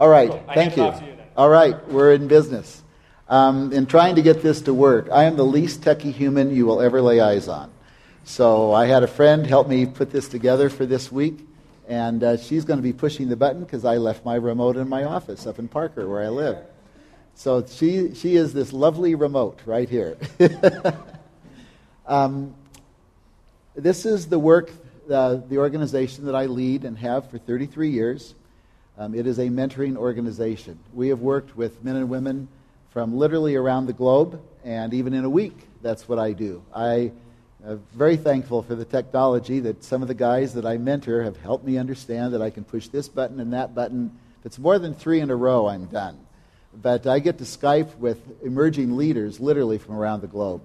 All right, Cool. Thank you. you. All right, we're in business. Um, in trying to get this to work, I am the least techie human you will ever lay eyes on. So I had a friend help me put this together for this week, and uh, she's going to be pushing the button because I left my remote in my office up in Parker where I live. So she, she is this lovely remote right here. um, this is the work, uh, the organization that I lead and have for 33 years. Um, it is a mentoring organization. We have worked with men and women from literally around the globe, and even in a week, that's what I do. I am very thankful for the technology that some of the guys that I mentor have helped me understand that I can push this button and that button. If it's more than three in a row, I'm done. But I get to Skype with emerging leaders literally from around the globe.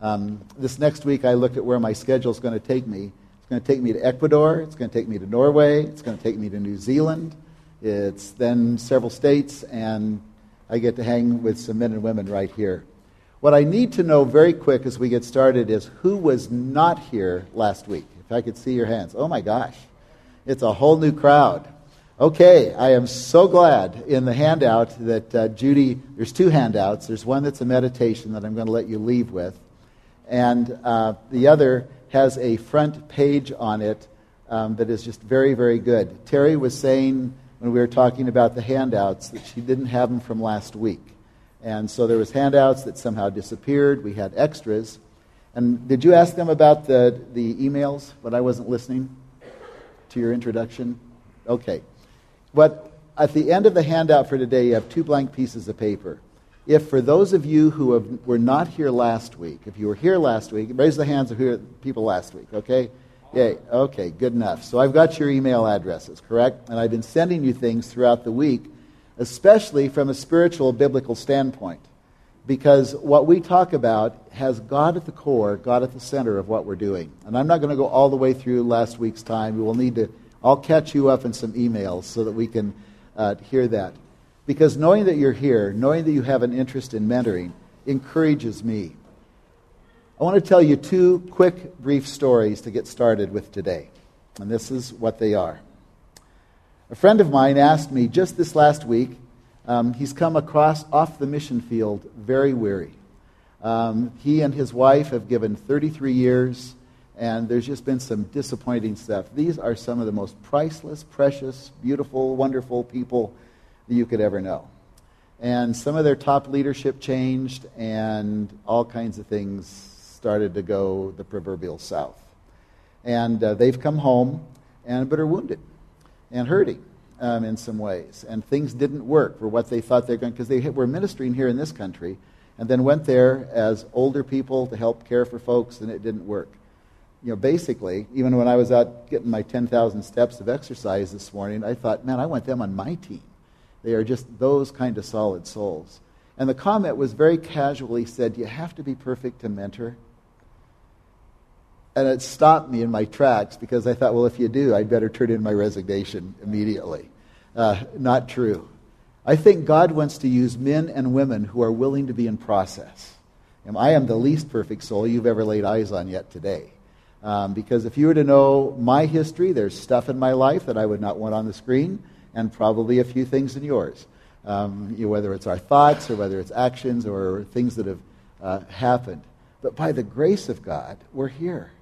Um, this next week, I looked at where my schedule is going to take me. It's going to take me to Ecuador. It's going to take me to Norway. It's going to take me to New Zealand. It's then several states, and I get to hang with some men and women right here. What I need to know very quick as we get started is who was not here last week. If I could see your hands. Oh my gosh, it's a whole new crowd. Okay, I am so glad in the handout that uh, Judy, there's two handouts. There's one that's a meditation that I'm going to let you leave with, and uh, the other has a front page on it um, that is just very, very good. Terry was saying when we were talking about the handouts that she didn't have them from last week. And so there was handouts that somehow disappeared. We had extras. And did you ask them about the, the emails But I wasn't listening to your introduction? Okay. What, at the end of the handout for today, you have two blank pieces of paper. If for those of you who have, were not here last week, if you were here last week, raise the hands of people last week, okay? Yay. Okay, good enough. So I've got your email addresses, correct? And I've been sending you things throughout the week, especially from a spiritual biblical standpoint. Because what we talk about has God at the core, God at the center of what we're doing. And I'm not going to go all the way through last week's time. We will need to, I'll catch you up in some emails so that we can uh, hear that. Because knowing that you're here, knowing that you have an interest in mentoring, encourages me. I want to tell you two quick, brief stories to get started with today. And this is what they are. A friend of mine asked me just this last week, um, he's come across off the mission field very weary. Um, he and his wife have given 33 years, and there's just been some disappointing stuff. These are some of the most priceless, precious, beautiful, wonderful people that you could ever know. And some of their top leadership changed, and all kinds of things started to go the proverbial south. And uh, they've come home, and but are wounded and hurting um, in some ways. And things didn't work for what they thought they were going because they were ministering here in this country, and then went there as older people to help care for folks, and it didn't work. You know, basically, even when I was out getting my 10,000 steps of exercise this morning, I thought, man, I want them on my team. They are just those kind of solid souls. And the comment was very casually said, you have to be perfect to mentor? And it stopped me in my tracks because I thought, well, if you do, I'd better turn in my resignation immediately. Uh, not true. I think God wants to use men and women who are willing to be in process. And I am the least perfect soul you've ever laid eyes on yet today. Um, because if you were to know my history, there's stuff in my life that I would not want on the screen, and probably a few things in yours. Um, you know, whether it's our thoughts or whether it's actions or things that have uh, happened. But by the grace of God, we're here.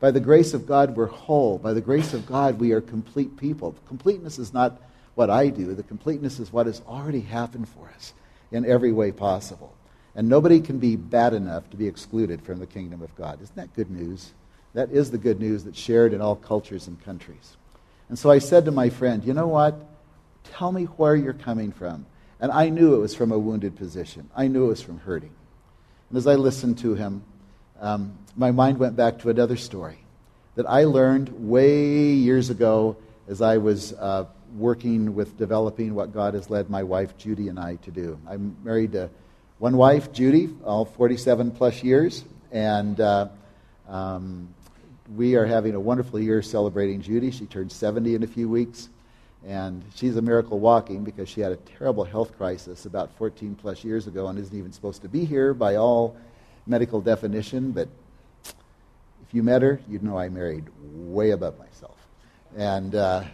By the grace of God, we're whole. By the grace of God, we are complete people. Completeness is not what I do, the completeness is what has already happened for us in every way possible. And nobody can be bad enough to be excluded from the kingdom of God. Isn't that good news? That is the good news that's shared in all cultures and countries. And so I said to my friend, you know what? Tell me where you're coming from. And I knew it was from a wounded position. I knew it was from hurting. And as I listened to him, um, my mind went back to another story that I learned way years ago as I was uh, working with developing what God has led my wife Judy and I to do. I'm married to one wife, Judy, all 47 plus years, and uh, um, we are having a wonderful year celebrating Judy. She turned 70 in a few weeks, and she's a miracle walking because she had a terrible health crisis about 14 plus years ago and isn't even supposed to be here by all medical definition, but if you met her, you'd know I married way above myself. And uh,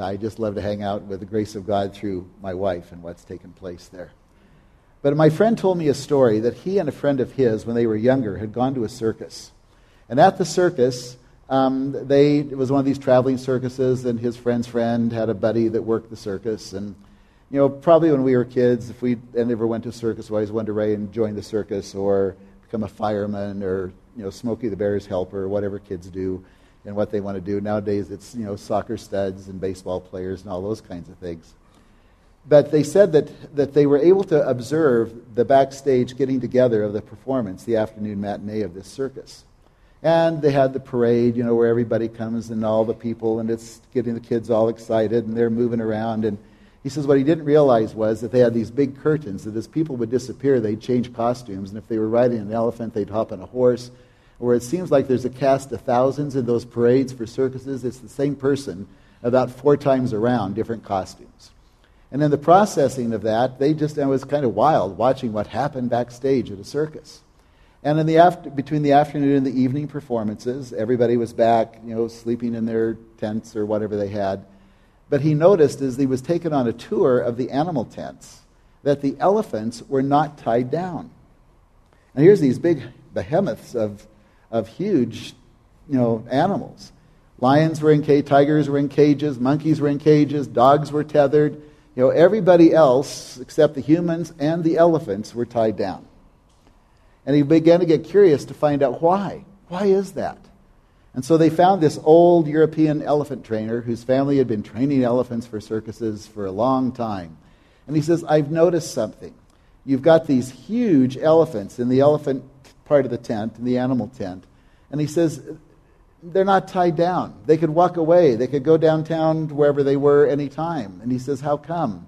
I just love to hang out with the grace of God through my wife and what's taken place there. But my friend told me a story that he and a friend of his, when they were younger, had gone to a circus. And at the circus, um, they, it was one of these traveling circuses, and his friend's friend had a buddy that worked the circus. And, you know, probably when we were kids, if we ever went to a circus, we always wanted to right and join the circus or become a fireman or, you know, Smokey the Bear's helper or whatever kids do and what they want to do. Nowadays, it's, you know, soccer studs and baseball players and all those kinds of things. But they said that, that they were able to observe the backstage getting together of the performance, the afternoon matinee of this circus. And they had the parade, you know, where everybody comes and all the people, and it's getting the kids all excited, and they're moving around. And he says what he didn't realize was that they had these big curtains that as people would disappear, they'd change costumes. And if they were riding an elephant, they'd hop on a horse. Where it seems like there's a cast of thousands in those parades for circuses, it's the same person about four times around, different costumes. And in the processing of that, they just, it was kind of wild watching what happened backstage at a circus. And in the after, between the afternoon and the evening performances, everybody was back, you know, sleeping in their tents or whatever they had. But he noticed as he was taken on a tour of the animal tents that the elephants were not tied down. And here's these big behemoths of, of huge, you know, animals. Lions were in cages, tigers were in cages, monkeys were in cages, dogs were tethered. You know, everybody else, except the humans and the elephants, were tied down. And he began to get curious to find out why. Why is that? And so they found this old European elephant trainer whose family had been training elephants for circuses for a long time. And he says, I've noticed something. You've got these huge elephants in the elephant part of the tent, in the animal tent. And he says, they're not tied down. They could walk away. They could go downtown wherever they were anytime. And he says, How come?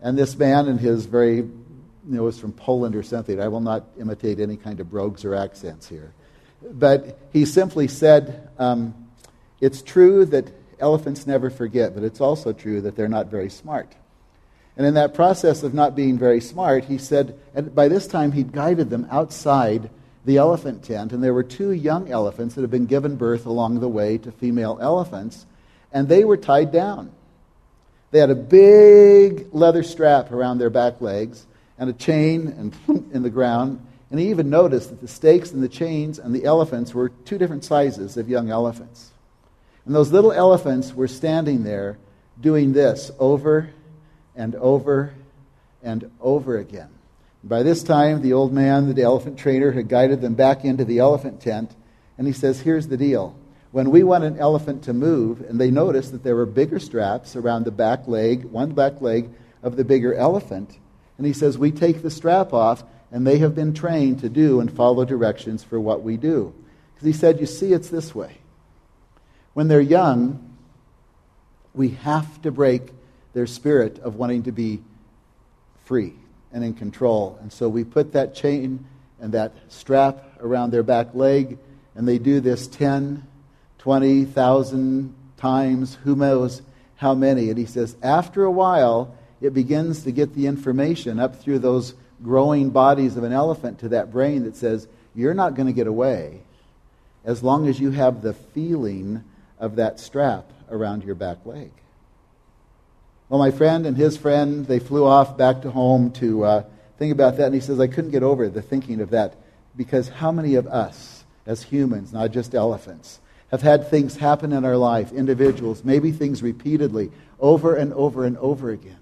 And this man, and his very, you know, was from Poland or something. I will not imitate any kind of brogues or accents here. But he simply said, um, It's true that elephants never forget, but it's also true that they're not very smart. And in that process of not being very smart, he said, and by this time he'd guided them outside the elephant tent, and there were two young elephants that had been given birth along the way to female elephants, and they were tied down. They had a big leather strap around their back legs and a chain in the ground. And he even noticed that the stakes and the chains and the elephants were two different sizes of young elephants. And those little elephants were standing there doing this over and over and over again. By this time, the old man, the elephant trainer, had guided them back into the elephant tent. And he says, Here's the deal. When we want an elephant to move, and they noticed that there were bigger straps around the back leg, one back leg of the bigger elephant. And he says, We take the strap off, and they have been trained to do and follow directions for what we do. Because he said, You see, it's this way. When they're young, we have to break their spirit of wanting to be free and in control. And so we put that chain and that strap around their back leg, and they do this 10, 20,000 times, who knows how many. And he says, after a while, it begins to get the information up through those growing bodies of an elephant to that brain that says, you're not going to get away as long as you have the feeling of that strap around your back leg. Well, my friend and his friend, they flew off back to home to uh, think about that. And he says, I couldn't get over the thinking of that because how many of us, as humans, not just elephants, have had things happen in our life, individuals, maybe things repeatedly, over and over and over again,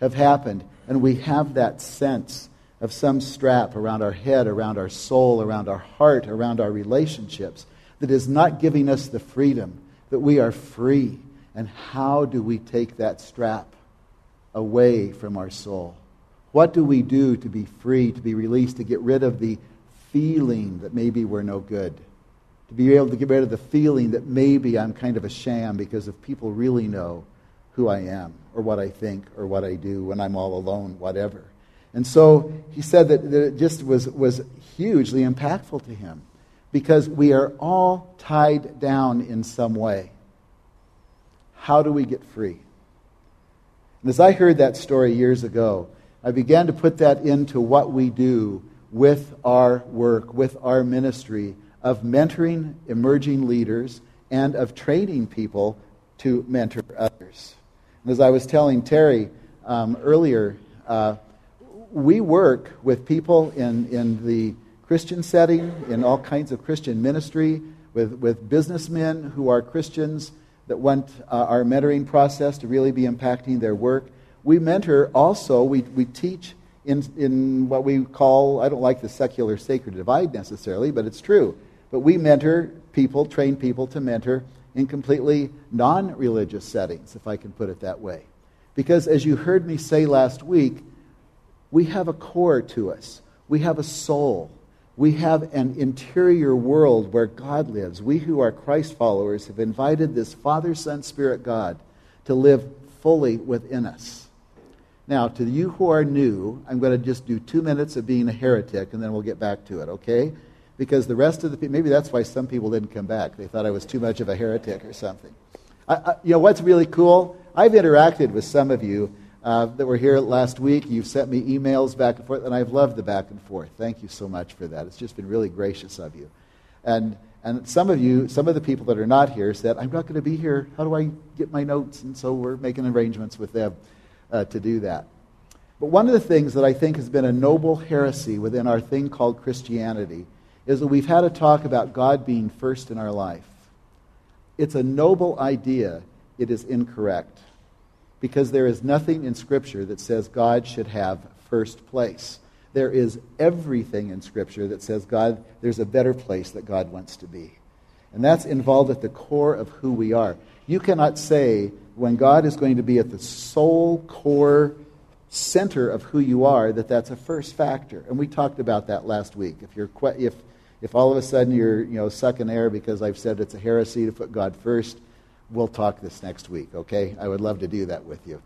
have happened. And we have that sense of some strap around our head, around our soul, around our heart, around our relationships that is not giving us the freedom that we are free and how do we take that strap away from our soul? What do we do to be free, to be released, to get rid of the feeling that maybe we're no good? To be able to get rid of the feeling that maybe I'm kind of a sham because if people really know who I am or what I think or what I do when I'm all alone, whatever. And so he said that, that it just was, was hugely impactful to him because we are all tied down in some way. How do we get free? And as I heard that story years ago, I began to put that into what we do with our work, with our ministry of mentoring emerging leaders and of training people to mentor others. As I was telling Terry um, earlier, uh, we work with people in, in the Christian setting, in all kinds of Christian ministry, with, with businessmen who are Christians that want uh, our mentoring process to really be impacting their work. We mentor also, we, we teach in, in what we call, I don't like the secular sacred divide necessarily, but it's true. But we mentor people, train people to mentor in completely non religious settings, if I can put it that way. Because as you heard me say last week, we have a core to us, we have a soul. We have an interior world where God lives. We who are Christ followers have invited this Father, Son, Spirit God to live fully within us. Now, to you who are new, I'm going to just do two minutes of being a heretic and then we'll get back to it, okay? Because the rest of the people, maybe that's why some people didn't come back. They thought I was too much of a heretic or something. I, I, you know, what's really cool? I've interacted with some of you uh, that were here last week. You've sent me emails back and forth, and I've loved the back and forth. Thank you so much for that. It's just been really gracious of you. And, and some of you, some of the people that are not here said, I'm not going to be here. How do I get my notes? And so we're making arrangements with them uh, to do that. But one of the things that I think has been a noble heresy within our thing called Christianity is that we've had a talk about God being first in our life. It's a noble idea, it is incorrect because there is nothing in Scripture that says God should have first place. There is everything in Scripture that says God, there's a better place that God wants to be. And that's involved at the core of who we are. You cannot say when God is going to be at the sole core center of who you are that that's a first factor. And we talked about that last week. If you're if if all of a sudden you're you know sucking air because I've said it's a heresy to put God first, we'll talk this next week, okay? I would love to do that with you.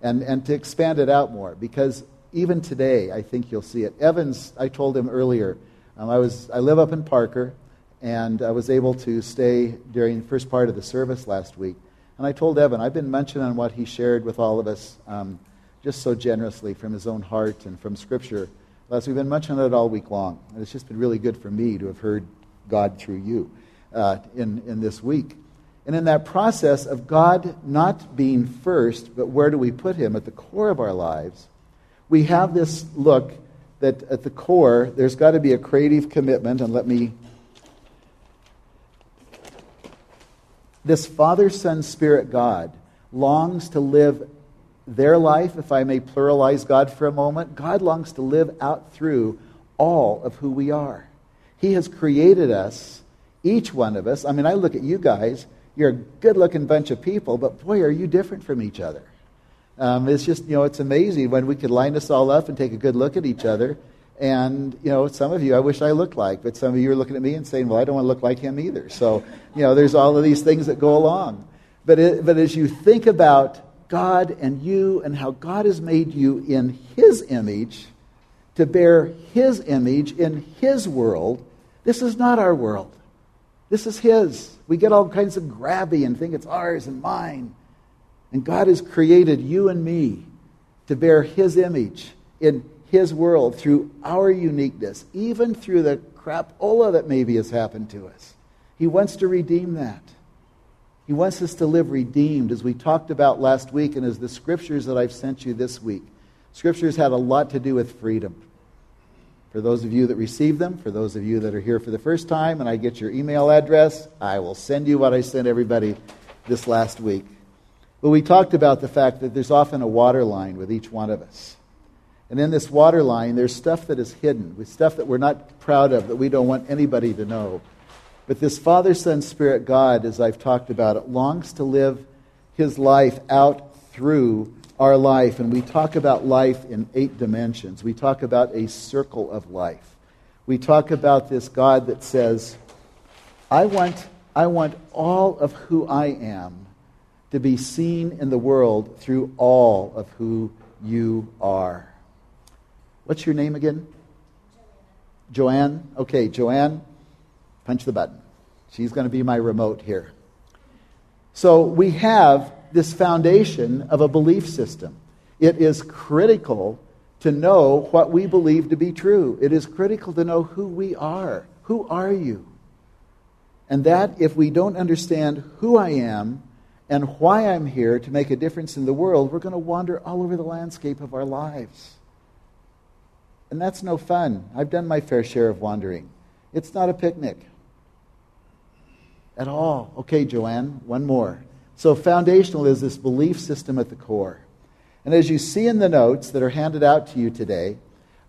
And, and to expand it out more, because even today, I think you'll see it. Evans, I told him earlier, um, I, was, I live up in Parker, and I was able to stay during the first part of the service last week. And I told Evan, I've been mentioning on what he shared with all of us um, just so generously from his own heart and from Scripture. Last we've been much on it all week long. And it's just been really good for me to have heard God through you uh, in, in this week. And in that process of God not being first, but where do we put him at the core of our lives, we have this look that at the core, there's got to be a creative commitment. And let me. This Father, Son, Spirit God longs to live their life, if I may pluralize God for a moment. God longs to live out through all of who we are. He has created us, each one of us. I mean, I look at you guys you're a good looking bunch of people, but boy, are you different from each other. Um, it's just, you know, it's amazing when we could line us all up and take a good look at each other. And, you know, some of you I wish I looked like, but some of you are looking at me and saying, well, I don't want to look like him either. So, you know, there's all of these things that go along. But, it, but as you think about God and you and how God has made you in his image to bear his image in his world, this is not our world. This is His. We get all kinds of grabby and think it's ours and mine. And God has created you and me to bear His image in His world through our uniqueness, even through the crapola that maybe has happened to us. He wants to redeem that. He wants us to live redeemed, as we talked about last week, and as the scriptures that I've sent you this week. Scriptures had a lot to do with freedom. For those of you that receive them, for those of you that are here for the first time, and I get your email address, I will send you what I sent everybody this last week. But we talked about the fact that there's often a water line with each one of us. And in this water line, there's stuff that is hidden, with stuff that we're not proud of, that we don't want anybody to know. But this Father, Son, Spirit God, as I've talked about it, longs to live his life out through our life, and we talk about life in eight dimensions. We talk about a circle of life. We talk about this God that says, I want, I want all of who I am to be seen in the world through all of who you are. What's your name again? Joanne. Okay, Joanne, punch the button. She's going to be my remote here. So we have this foundation of a belief system. It is critical to know what we believe to be true. It is critical to know who we are. Who are you? And that, if we don't understand who I am and why I'm here to make a difference in the world, we're going to wander all over the landscape of our lives. And that's no fun. I've done my fair share of wandering. It's not a picnic at all. Okay, Joanne, one more. So, foundational is this belief system at the core. And as you see in the notes that are handed out to you today,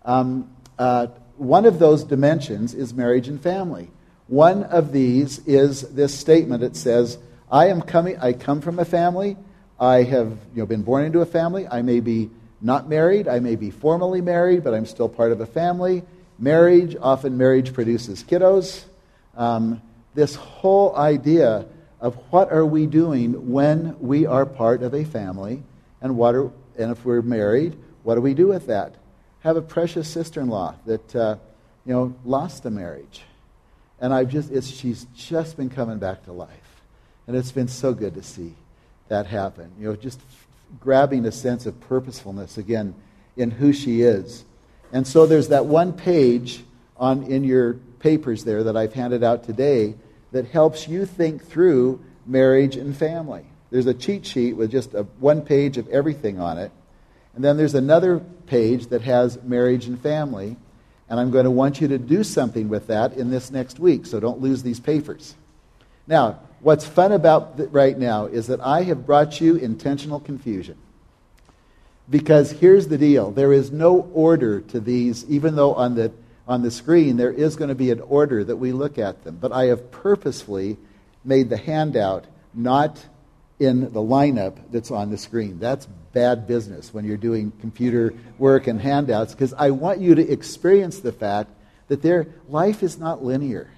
um, uh, one of those dimensions is marriage and family. One of these is this statement. It says, I am coming, I come from a family. I have you know, been born into a family. I may be not married. I may be formally married, but I'm still part of a family. Marriage, often marriage produces kiddos. Um, this whole idea of what are we doing when we are part of a family and what are, and if we're married, what do we do with that? Have a precious sister-in-law that uh, you know lost a marriage, and I've just it's, she's just been coming back to life, and it's been so good to see that happen. You know, just grabbing a sense of purposefulness again in who she is. And so there's that one page on in your papers there that I've handed out today that helps you think through marriage and family. There's a cheat sheet with just a, one page of everything on it. And then there's another page that has marriage and family. And I'm going to want you to do something with that in this next week, so don't lose these papers. Now, what's fun about right now is that I have brought you intentional confusion. Because here's the deal there is no order to these, even though on the, on the screen there is going to be an order that we look at them. But I have purposefully made the handout not in the lineup that's on the screen. That's bad business when you're doing computer work and handouts because I want you to experience the fact that their life is not linear,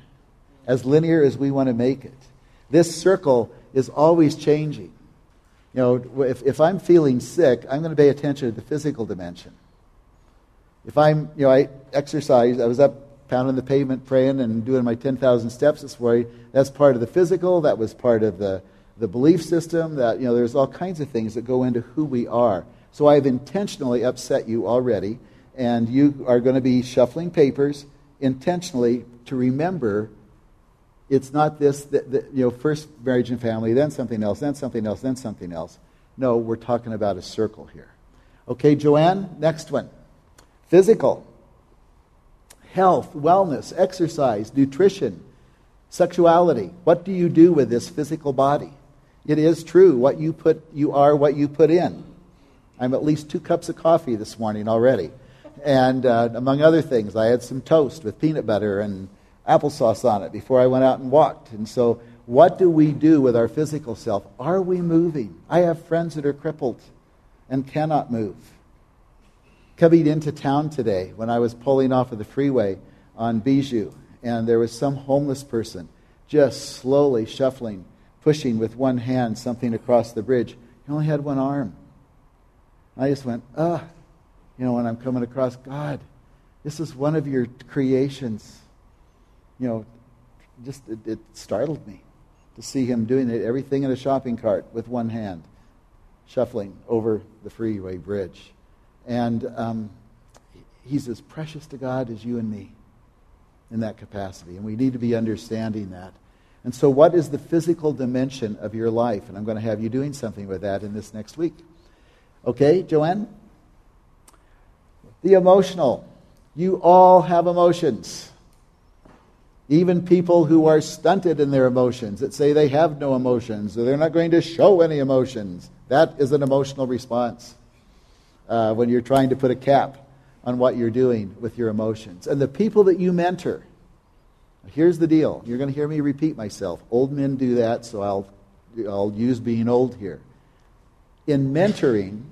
as linear as we want to make it. This circle is always changing. You know, if, if I'm feeling sick, I'm going to pay attention to the physical dimension. If I'm, you know, I exercise, I was up pounding the pavement praying and doing my 10,000 steps this morning. That's part of the physical. That was part of the, the belief system. That, you know, there's all kinds of things that go into who we are. So I've intentionally upset you already, and you are going to be shuffling papers intentionally to remember it's not this, that, that, you know, first marriage and family, then something else, then something else, then something else. No, we're talking about a circle here. Okay, Joanne, next one. Physical, health, wellness, exercise, nutrition, sexuality. What do you do with this physical body? It is true. What you put, you are what you put in. I'm at least two cups of coffee this morning already. And uh, among other things, I had some toast with peanut butter and applesauce on it before I went out and walked. And so, what do we do with our physical self? Are we moving? I have friends that are crippled and cannot move. Coming into town today, when I was pulling off of the freeway on Bijou, and there was some homeless person just slowly shuffling, pushing with one hand something across the bridge. He only had one arm. I just went, ah, you know, when I'm coming across, God, this is one of your creations you know, just it, it startled me to see him doing it, everything in a shopping cart with one hand, shuffling over the freeway bridge. And um, he's as precious to God as you and me in that capacity. And we need to be understanding that. And so, what is the physical dimension of your life? And I'm going to have you doing something with that in this next week. Okay, Joanne? The emotional. You all have emotions. Even people who are stunted in their emotions, that say they have no emotions, or they're not going to show any emotions. That is an emotional response uh, when you're trying to put a cap on what you're doing with your emotions. And the people that you mentor, here's the deal. You're going to hear me repeat myself. Old men do that, so I'll, I'll use being old here. In mentoring,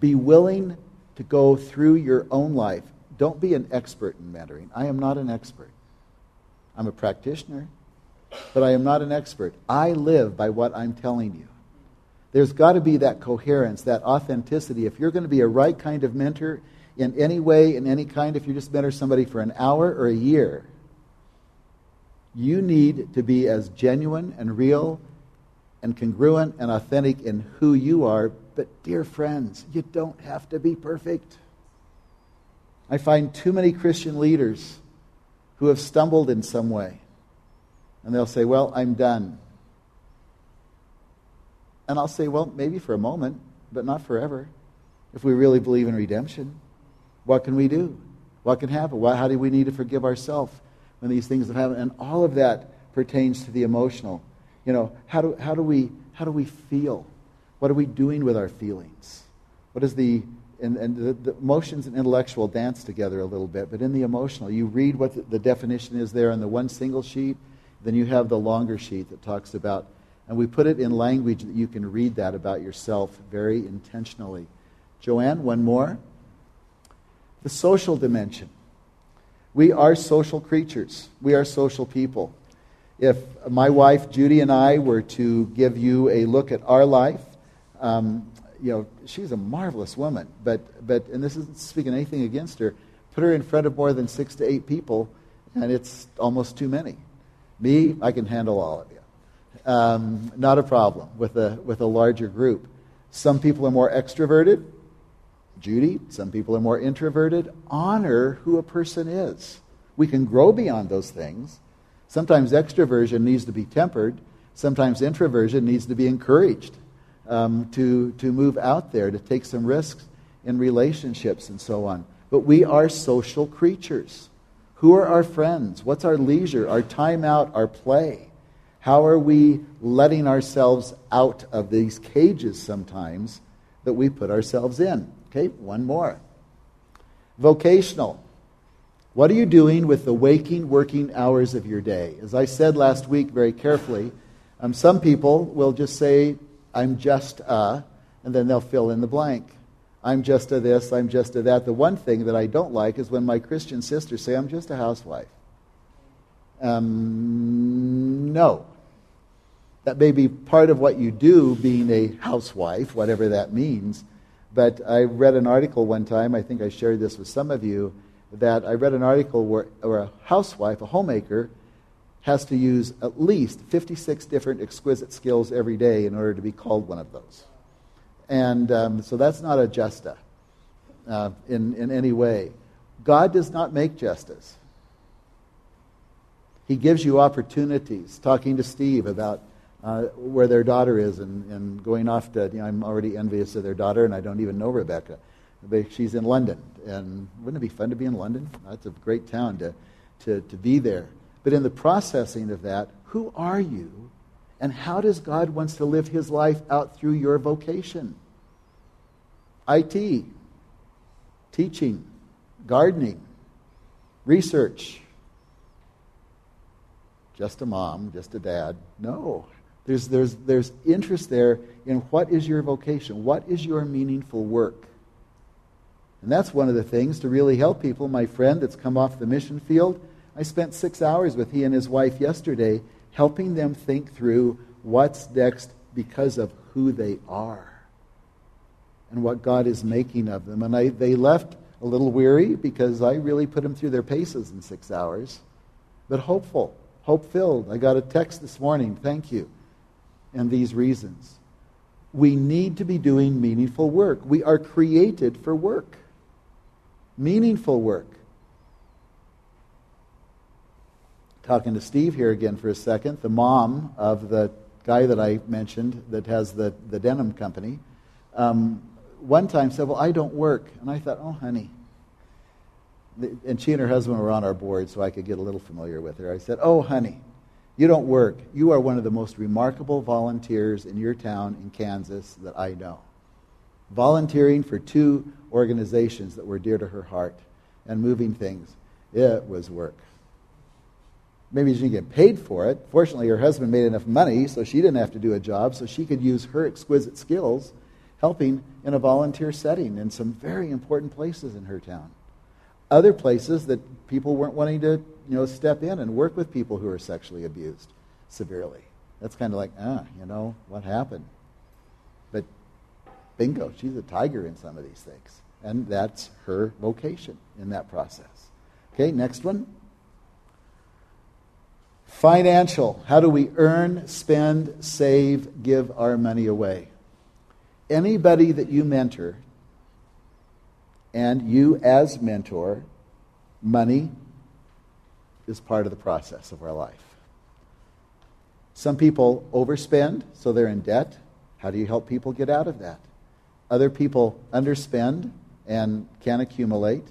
be willing to go through your own life. Don't be an expert in mentoring. I am not an expert. I'm a practitioner, but I am not an expert. I live by what I'm telling you. There's got to be that coherence, that authenticity. If you're going to be a right kind of mentor in any way, in any kind, if you just mentor somebody for an hour or a year, you need to be as genuine and real and congruent and authentic in who you are. But, dear friends, you don't have to be perfect. I find too many Christian leaders who have stumbled in some way. And they'll say, Well, I'm done. And I'll say, well, maybe for a moment, but not forever. If we really believe in redemption, what can we do? What can happen? How do we need to forgive ourselves when these things have happened? And all of that pertains to the emotional. You know, how do, how do, we, how do we feel? What are we doing with our feelings? What is the and, and the, the, emotions and intellectual dance together a little bit, but in the emotional, you read what the, the definition is there on the one single sheet, then you have the longer sheet that talks about, and we put it in language that you can read that about yourself very intentionally. Joanne, one more. The social dimension. We are social creatures, we are social people. If my wife Judy and I were to give you a look at our life, um, you know, she's a marvelous woman, but, but, and this isn't speaking anything against her, put her in front of more than six to eight people, and it's almost too many. Me, I can handle all of you. Um, not a problem with a, with a larger group. Some people are more extroverted. Judy, some people are more introverted. Honor who a person is. We can grow beyond those things. Sometimes extroversion needs to be tempered. Sometimes introversion needs to be encouraged um, to, to move out there, to take some risks in relationships and so on. But we are social creatures. Who are our friends? What's our leisure, our time out, our play? How are we letting ourselves out of these cages sometimes that we put ourselves in? Okay, one more. Vocational. What are you doing with the waking, working hours of your day? As I said last week very carefully, um, some people will just say, I'm just a, and then they'll fill in the blank. I'm just a this, I'm just a that. The one thing that I don't like is when my Christian sisters say, I'm just a housewife. Um, no. That may be part of what you do being a housewife, whatever that means. But I read an article one time, I think I shared this with some of you, that I read an article where, where a housewife, a homemaker, has to use at least 56 different exquisite skills every day in order to be called one of those. And um, so that's not a justa uh, in, in any way. God does not make justice. He gives you opportunities. Talking to Steve about uh, where their daughter is and, and going off to, you know, I'm already envious of their daughter, and I don't even know Rebecca. But she's in London. And wouldn't it be fun to be in London? That's a great town to, to, to be there. But in the processing of that, who are you? And how does God wants to live his life out through your vocation? IT, teaching, gardening, research. Just a mom, just a dad. No. There's, there's, there's interest there in what is your vocation? What is your meaningful work? And that's one of the things to really help people. My friend that's come off the mission field, I spent six hours with he and his wife yesterday helping them think through what's next because of who they are and what God is making of them. And I, they left a little weary because I really put them through their paces in six hours, but hopeful, hope filled. I got a text this morning, thank you, and these reasons. We need to be doing meaningful work. We are created for work, meaningful work. talking to Steve here again for a second, the mom of the guy that I mentioned that has the, the denim company, um, one time said, Well, I don't work. And I thought, Oh, honey. And she and her husband were on our board, so I could get a little familiar with her. I said, Oh, honey, you don't work. You are one of the most remarkable volunteers in your town in Kansas that I know. Volunteering for two organizations that were dear to her heart and moving things. It was work. Maybe she didn't get paid for it. Fortunately, her husband made enough money so she didn't have to do a job, so she could use her exquisite skills helping in a volunteer setting in some very important places in her town. Other places that people weren't wanting to you know, step in and work with people who are sexually abused severely. That's kind of like, ah, you know, what happened? But bingo, she's a tiger in some of these things. And that's her vocation in that process. Okay, next one. Financial. How do we earn, spend, save, give our money away? Anybody that you mentor, and you as mentor, money is part of the process of our life. Some people overspend, so they're in debt. How do you help people get out of that? Other people underspend and can accumulate.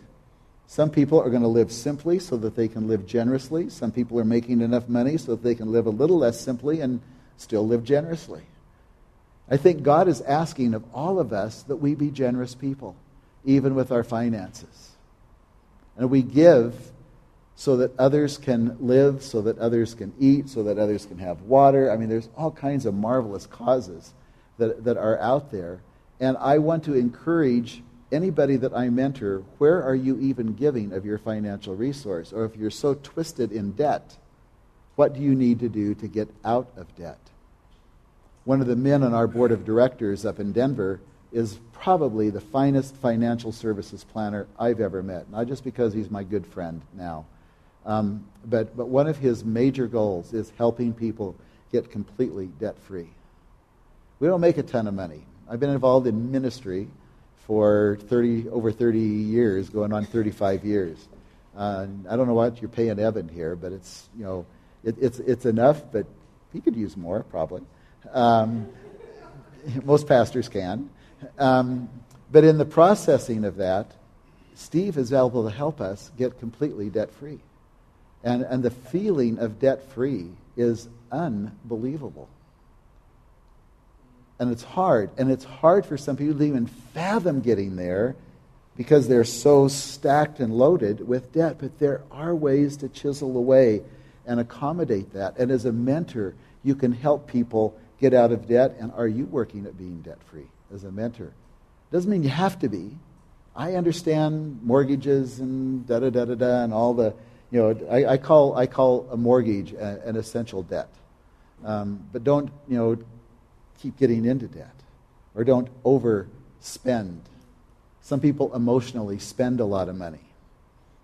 Some people are going to live simply so that they can live generously. Some people are making enough money so that they can live a little less simply and still live generously. I think God is asking of all of us that we be generous people, even with our finances. And we give so that others can live, so that others can eat, so that others can have water. I mean, there's all kinds of marvelous causes that, that are out there. And I want to encourage anybody that I mentor, where are you even giving of your financial resource? Or if you're so twisted in debt, what do you need to do to get out of debt? One of the men on our board of directors up in Denver is probably the finest financial services planner I've ever met. Not just because he's my good friend now, um, but, but one of his major goals is helping people get completely debt free. We don't make a ton of money. I've been involved in ministry for 30, over 30 years, going on 35 years. Uh, I don't know what you're paying Evan here, but it's, you know, it, it's, it's enough, but he could use more, probably. Um, most pastors can. Um, but in the processing of that, Steve is able to help us get completely debt free. And, and the feeling of debt free is unbelievable. And it's hard. And it's hard for some people to even fathom getting there because they're so stacked and loaded with debt. But there are ways to chisel away and accommodate that. And as a mentor, you can help people get out of debt. And are you working at being debt free as a mentor? Doesn't mean you have to be. I understand mortgages and da da da da da and all the, you know, I, I call I call a mortgage a, an essential debt. Um, but don't you know keep getting into debt or don't overspend. Some people emotionally spend a lot of money.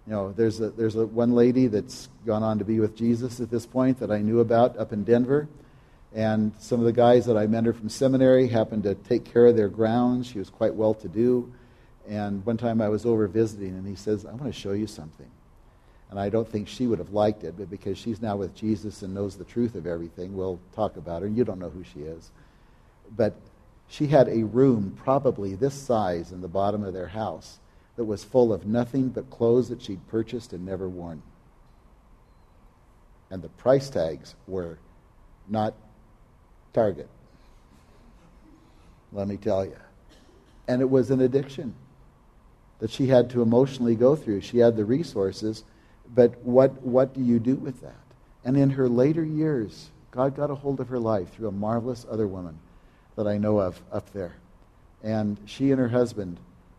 You know, there's a, there's a, one lady that's gone on to be with Jesus at this point that I knew about up in Denver. And some of the guys that I mentored from seminary happened to take care of their grounds. She was quite well to do. And one time I was over visiting, and he says, I want to show you something. And I don't think she would have liked it, but because she's now with Jesus and knows the truth of everything, we'll talk about her. And you don't know who she is. But she had a room probably this size in the bottom of their house that was full of nothing but clothes that she'd purchased and never worn. And the price tags were not Target. Let me tell you. And it was an addiction that she had to emotionally go through. She had the resources, but what, what do you do with that? And in her later years, God got a hold of her life through a marvelous other woman that I know of up there. And she and her husband,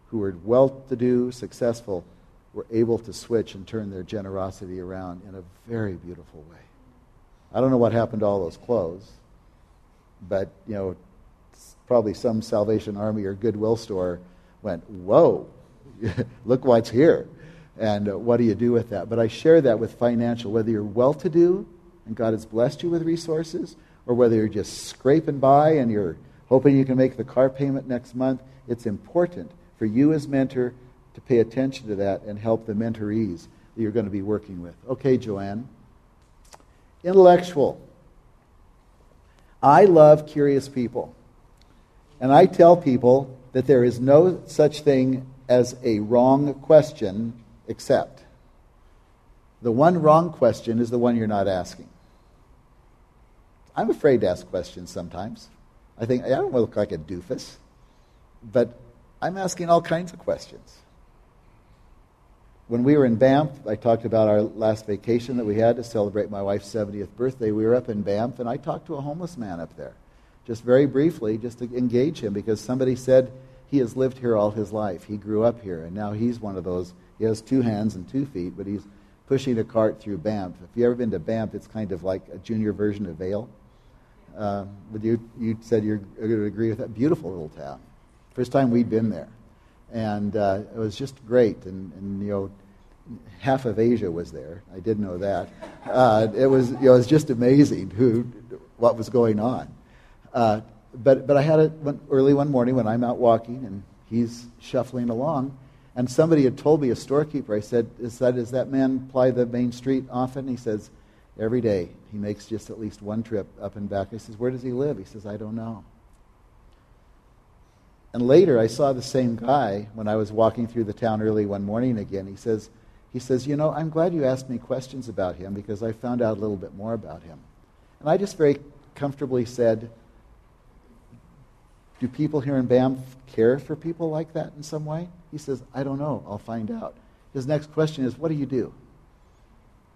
who were well to do, successful, were able to switch and turn their generosity around in a very beautiful way. I don't know what happened to all those clothes but you know, probably some Salvation Army or Goodwill store went, "Whoa, look what's here," and uh, what do you do with that? But I share that with financial, whether you're well-to-do and God has blessed you with resources, or whether you're just scraping by and you're hoping you can make the car payment next month. It's important for you as mentor to pay attention to that and help the mentorees that you're going to be working with. Okay, Joanne. Intellectual. I love curious people. And I tell people that there is no such thing as a wrong question except the one wrong question is the one you're not asking. I'm afraid to ask questions sometimes. I think I don't want to look like a doofus, but I'm asking all kinds of questions when we were in Banff, I talked about our last vacation that we had to celebrate my wife's 70th birthday. We were up in Banff, and I talked to a homeless man up there, just very briefly, just to engage him, because somebody said he has lived here all his life. He grew up here, and now he's one of those. He has two hands and two feet, but he's pushing a cart through Banff. If you've ever been to Banff, it's kind of like a junior version of Vail. Uh, but you, you said you're going to agree with that. Beautiful little town. First time we'd been there and uh, it was just great. And, and, you know, half of Asia was there. I did know that. Uh, it was you know, it was just amazing who what was going on. Uh, but but I had it early one morning when I'm out walking and he's shuffling along, and somebody had told me a storekeeper. I said, "Is that does that man ply the main street often?" He says, "Every day. He makes just at least one trip up and back." I says, "Where does he live?" He says, "I don't know." And later, I saw the same guy when I was walking through the town early one morning again. He says, he says, You know, I'm glad you asked me questions about him because I found out a little bit more about him. And I just very comfortably said, Do people here in Banff care for people like that in some way? He says, I don't know. I'll find out. His next question is, What do you do?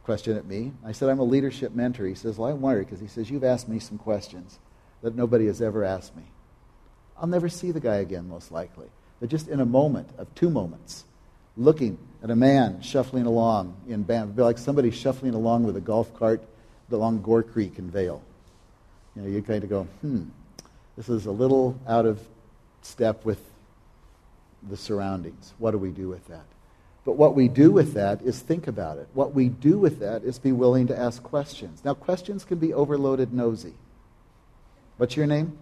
Question at me. I said, I'm a leadership mentor. He says, Well, I'm worried because he says, You've asked me some questions that nobody has ever asked me. I'll never see the guy again, most likely. But just in a moment of two moments, looking at a man shuffling along in be like somebody shuffling along with a golf cart along Gore Creek in Vail. You know, you kind of go, hmm, this is a little out of step with the surroundings. What do we do with that? But what we do with that is think about it. What we do with that is be willing to ask questions. Now, questions can be overloaded nosy. What's your name?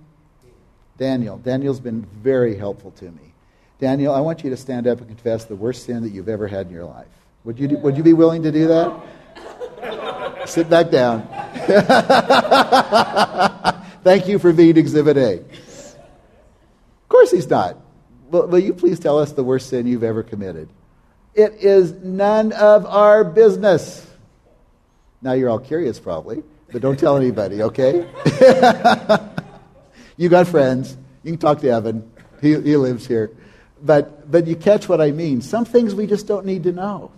Daniel. Daniel's been very helpful to me. Daniel, I want you to stand up and confess the worst sin that you've ever had in your life. Would you, do, would you be willing to do that? Sit back down. Thank you for being Exhibit A. Of course he's not. Will, will you please tell us the worst sin you've ever committed? It is none of our business. Now you're all curious, probably, but don't tell anybody, okay? you got friends. You can talk to Evan. He, he lives here. But, but you catch what I mean. Some things we just don't need to know.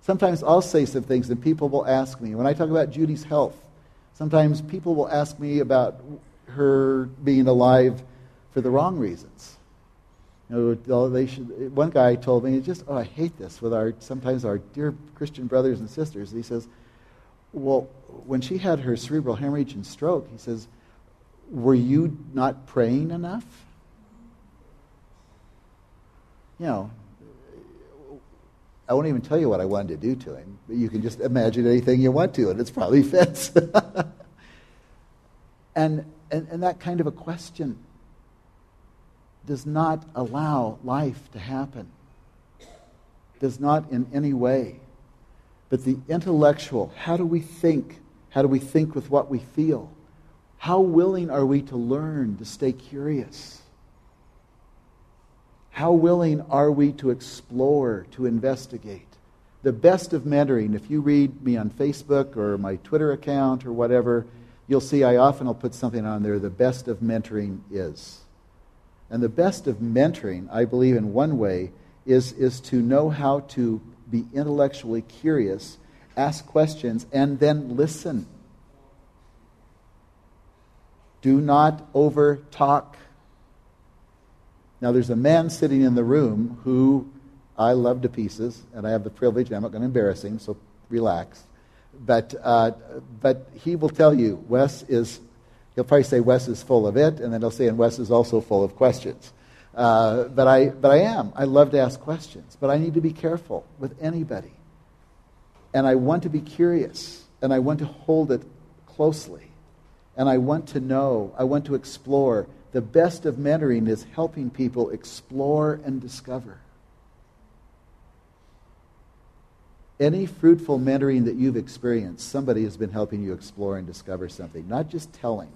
Sometimes I'll say some things and people will ask me. When I talk about Judy's health, sometimes people will ask me about her being alive for the wrong reasons. You know, oh, they should, one guy told me, just, oh, I hate this with our, sometimes our dear Christian brothers and sisters. He says, well, when she had her cerebral hemorrhage and stroke, he says, were you not praying enough? You know, I won't even tell you what I wanted to do to him, but you can just imagine anything you want to, and it's probably fits. and, and, and that kind of a question does not allow life to happen, does not in any way. But the intellectual, how do we think? How do we think with what we feel? How willing are we to learn, to stay curious? How willing are we to explore, to investigate? The best of mentoring, if you read me on Facebook or my Twitter account or whatever, you'll see I often will put something on there the best of mentoring is. And the best of mentoring, I believe, in one way, is, is to know how to be intellectually curious, ask questions, and then listen. Do not over talk. Now, there's a man sitting in the room who I love to pieces, and I have the privilege, and I'm not going to embarrass him, so relax. But, uh, but he will tell you, Wes is, he'll probably say Wes is full of it, and then he'll say, and Wes is also full of questions. Uh, but, I, but I am. I love to ask questions, but I need to be careful with anybody. And I want to be curious, and I want to hold it closely. And I want to know, I want to explore the best of mentoring is helping people explore and discover. Any fruitful mentoring that you've experienced, somebody has been helping you explore and discover something, not just telling.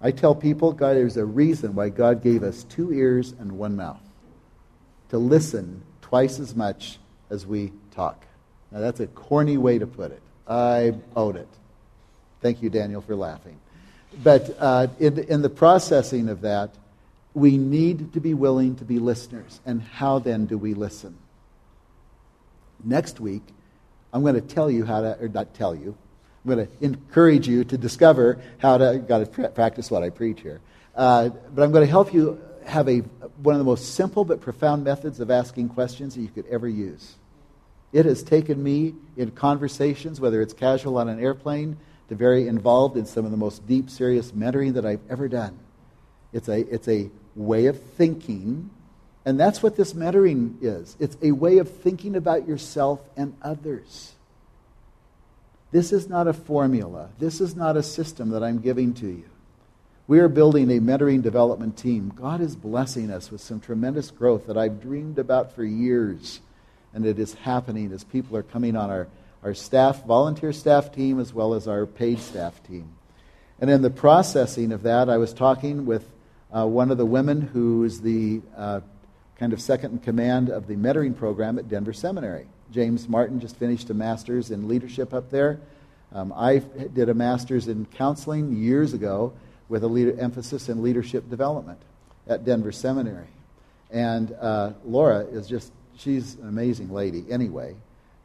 I tell people, God, there's a reason why God gave us two ears and one mouth to listen twice as much as we talk. Now, that's a corny way to put it. I own it. Thank you, Daniel, for laughing. But uh, in, in the processing of that, we need to be willing to be listeners. And how then do we listen? Next week, I'm going to tell you how to, or not tell you, I'm going to encourage you to discover how to, got to practice what I preach here. Uh, but I'm going to help you have a, one of the most simple but profound methods of asking questions that you could ever use. It has taken me in conversations, whether it's casual on an airplane, to very involved in some of the most deep, serious mentoring that I've ever done. It's a, it's a way of thinking, and that's what this mentoring is. It's a way of thinking about yourself and others. This is not a formula. This is not a system that I'm giving to you. We are building a mentoring development team. God is blessing us with some tremendous growth that I've dreamed about for years. And it is happening as people are coming on our our staff, volunteer staff team, as well as our paid staff team. And in the processing of that, I was talking with uh, one of the women who is the uh, kind of second in command of the mentoring program at Denver Seminary. James Martin just finished a master's in leadership up there. Um, I did a master's in counseling years ago with a leader, emphasis in leadership development at Denver Seminary. And uh, Laura is just, she's an amazing lady anyway,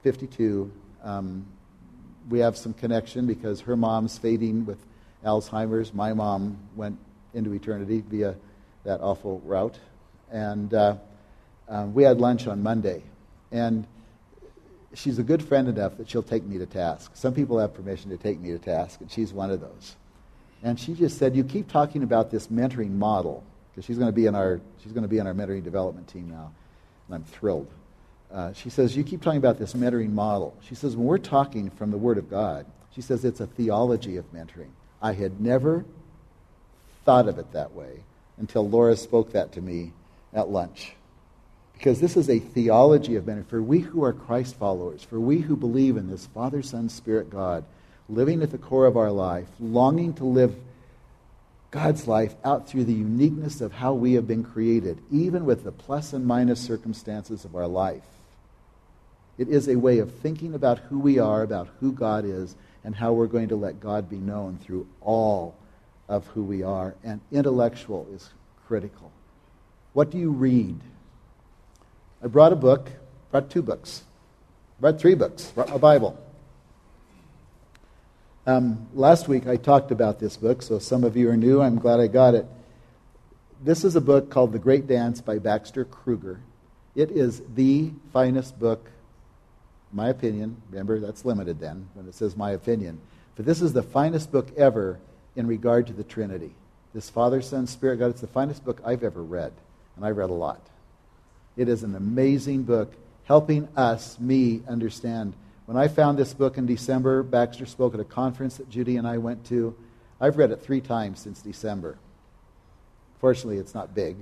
52. Um, we have some connection because her mom's fading with Alzheimer's. My mom went into eternity via that awful route. And uh, um, we had lunch on Monday. And she's a good friend enough that she'll take me to task. Some people have permission to take me to task, and she's one of those. And she just said, "You keep talking about this mentoring model because she's going to be in our she's going to be our mentoring development team now, and I'm thrilled." Uh, she says, "You keep talking about this mentoring model." She says, "When we're talking from the Word of God, she says it's a theology of mentoring. I had never thought of it that way until Laura spoke that to me at lunch." Because this is a theology of mentoring. For we who are Christ followers, for we who believe in this Father, Son, Spirit, God, living at the core of our life, longing to live God's life out through the uniqueness of how we have been created, even with the plus and minus circumstances of our life. It is a way of thinking about who we are, about who God is, and how we're going to let God be known through all of who we are. And intellectual is critical. What do you read? I brought a book, brought two books, brought three books, brought my Bible. Um, last week I talked about this book, so some of you are new. I'm glad I got it. This is a book called The Great Dance by Baxter Kruger. It is the finest book, my opinion. Remember, that's limited then when it says my opinion. But this is the finest book ever in regard to the Trinity. This Father, Son, Spirit, God, it's the finest book I've ever read, and I've read a lot. It is an amazing book helping us, me, understand. When I found this book in December, Baxter spoke at a conference that Judy and I went to. I've read it three times since December. Fortunately, it's not big.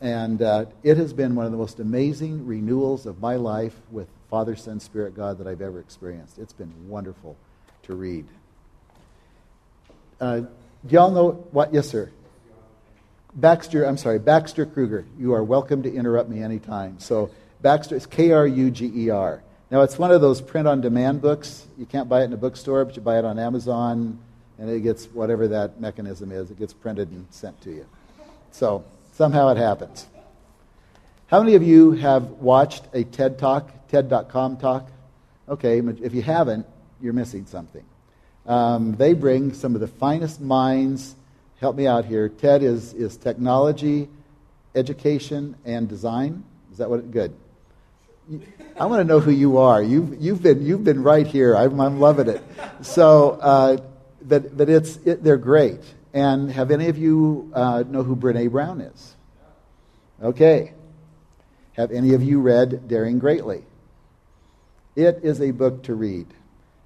And uh, it has been one of the most amazing renewals of my life with Father, Son, Spirit, God that I've ever experienced. It's been wonderful to read. Uh, do y'all know what? Yes, sir. Baxter, I'm sorry, Baxter Kruger. You are welcome to interrupt me anytime. So Baxter is K R U G E R. Now it's one of those print on demand books. You can't buy it in a bookstore, but you buy it on Amazon, and it gets whatever that mechanism is. It gets printed and sent to you. So somehow it happens. How many of you have watched a TED Talk, TED.com talk? Okay, if you haven't, you're missing something. Um, they bring some of the finest minds help me out here. TED is, is technology, education, and design. Is that what? It, good. I want to know who you are. You've, you've, been, you've been right here. I'm, I'm loving it. So, uh, but, but it's, it, they're great. And have any of you uh, know who Brene Brown is? Okay. Have any of you read Daring Greatly? It is a book to read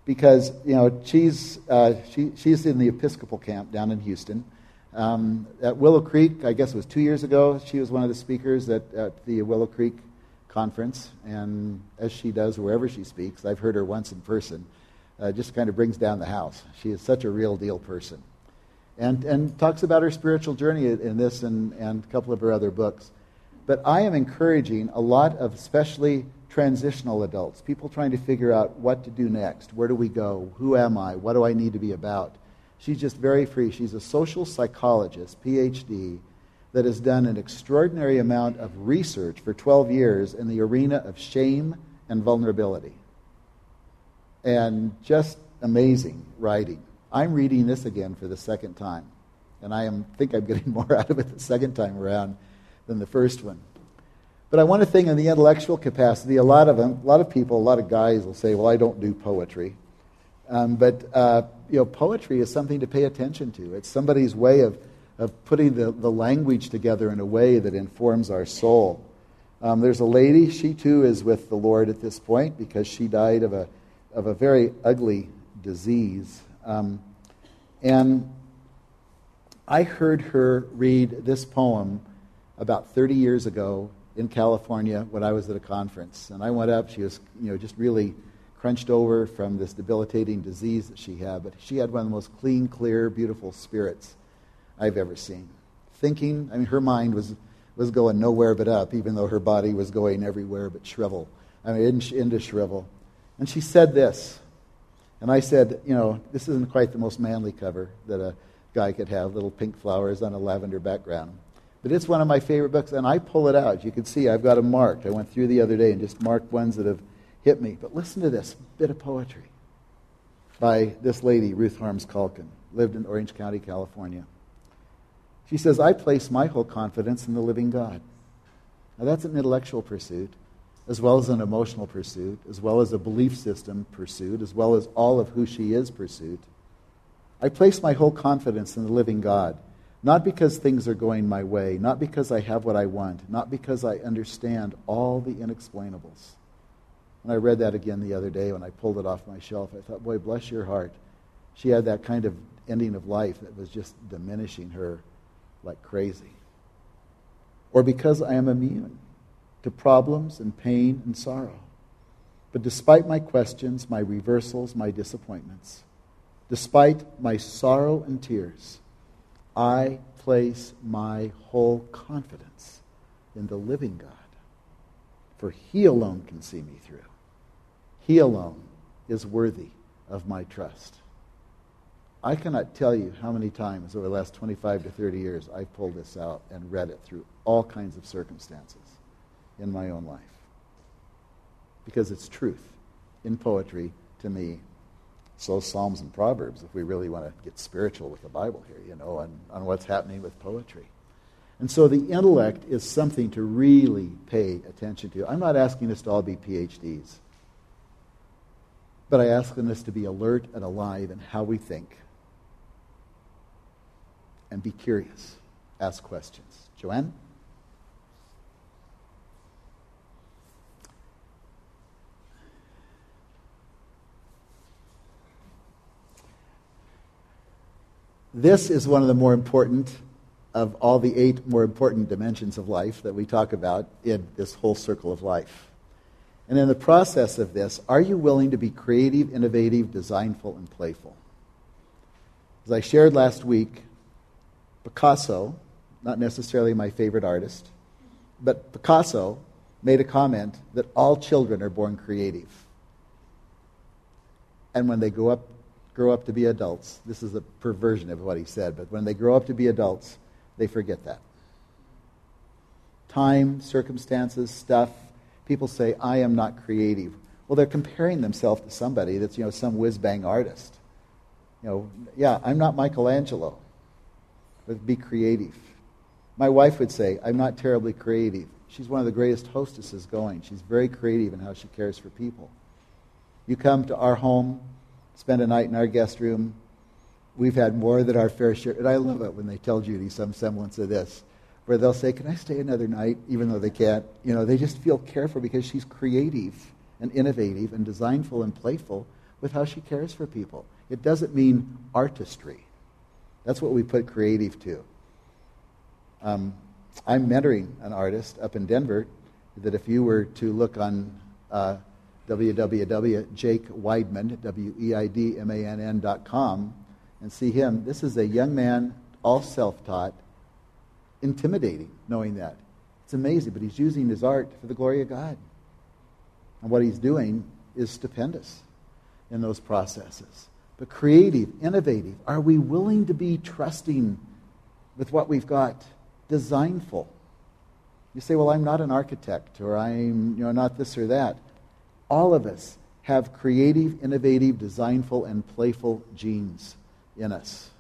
because you know she's uh, she, she's in the Episcopal camp down in Houston, um, at Willow Creek, I guess it was two years ago, she was one of the speakers at, at the Willow Creek conference, and as she does wherever she speaks, I've heard her once in person, uh, just kind of brings down the house. She is such a real deal person. And, and talks about her spiritual journey in this and, and a couple of her other books. But I am encouraging a lot of especially transitional adults, people trying to figure out what to do next. Where do we go? Who am I? What do I need to be about? She's just very free. She's a social psychologist, PhD, that has done an extraordinary amount of research for 12 years in the arena of shame and vulnerability. And just amazing writing. I'm reading this again for the second time, and I am, think I'm getting more out of it the second time around than the first one. But I want to think in the intellectual capacity. A lot of them, a lot of people, a lot of guys will say, "Well, I don't do poetry," um, but uh, you know, poetry is something to pay attention to. It's somebody's way of, of putting the, the language together in a way that informs our soul. Um, there's a lady, she too is with the Lord at this point because she died of a, of a very ugly disease. Um, and I heard her read this poem about 30 years ago in California when I was at a conference. And I went up, she was you know, just really crunched over from this debilitating disease that she had, but she had one of the most clean, clear, beautiful spirits I've ever seen. thinking. I mean, her mind was, was going nowhere but up, even though her body was going everywhere but shrivel. I mean, into shrivel. And she said this. And I said, you know, this isn't quite the most manly cover that a guy could have, little pink flowers on a lavender background. But it's one of my favorite books, and I pull it out. You can see I've got them marked. I went through the other day and just marked ones that have hit me. But listen to this bit of poetry by this lady, Ruth Harms Calkin, lived in Orange County, California. She says, I place my whole confidence in the living God. Now, that's an intellectual pursuit, as well as an emotional pursuit, as well as a belief system pursuit, as well as all of who she is pursuit. I place my whole confidence in the living God, not because things are going my way, not because I have what I want, not because I understand all the inexplainables. And I read that again the other day when I pulled it off my shelf. I thought, boy, bless your heart. She had that kind of ending of life that was just diminishing her like crazy. Or because I am immune to problems and pain and sorrow. But despite my questions, my reversals, my disappointments, despite my sorrow and tears, I place my whole confidence in the living God. For he alone can see me through. He alone is worthy of my trust. I cannot tell you how many times over the last 25 to 30 years I've pulled this out and read it through all kinds of circumstances in my own life. Because it's truth in poetry to me. So, Psalms and Proverbs, if we really want to get spiritual with the Bible here, you know, on, on what's happening with poetry. And so the intellect is something to really pay attention to. I'm not asking us to all be PhDs, but I ask us to be alert and alive in how we think and be curious. Ask questions. Joanne? This is one of the more important of all the eight more important dimensions of life that we talk about in this whole circle of life. And in the process of this, are you willing to be creative, innovative, designful, and playful? As I shared last week, Picasso, not necessarily my favorite artist, but Picasso made a comment that all children are born creative. And when they grow up, grow up to be adults, this is a perversion of what he said, but when they grow up to be adults, they forget that. Time, circumstances, stuff, people say, I am not creative. Well, they're comparing themselves to somebody that's, you know, some whiz bang artist. You know, yeah, I'm not Michelangelo but be creative. My wife would say, I'm not terribly creative. She's one of the greatest hostesses going. She's very creative in how she cares for people. You come to our home, spend a night in our guest room. We've had more than our fair share. And I love it when they tell Judy some semblance of this, where they'll say, Can I stay another night? Even though they can't. You know, they just feel careful because she's creative and innovative and designful and playful with how she cares for people. It doesn't mean artistry. That's what we put creative to. Um, I'm mentoring an artist up in Denver that if you were to look on uh, com, and see him, this is a young man, all self-taught, intimidating, knowing that. It's amazing, but he's using his art for the glory of God. And what he's doing is stupendous in those processes but creative, innovative? Are we willing to be trusting with what we've got, designful? You say, well, I'm not an architect, or I'm you know, not this or that. All of us have creative, innovative, designful, and playful genes in us.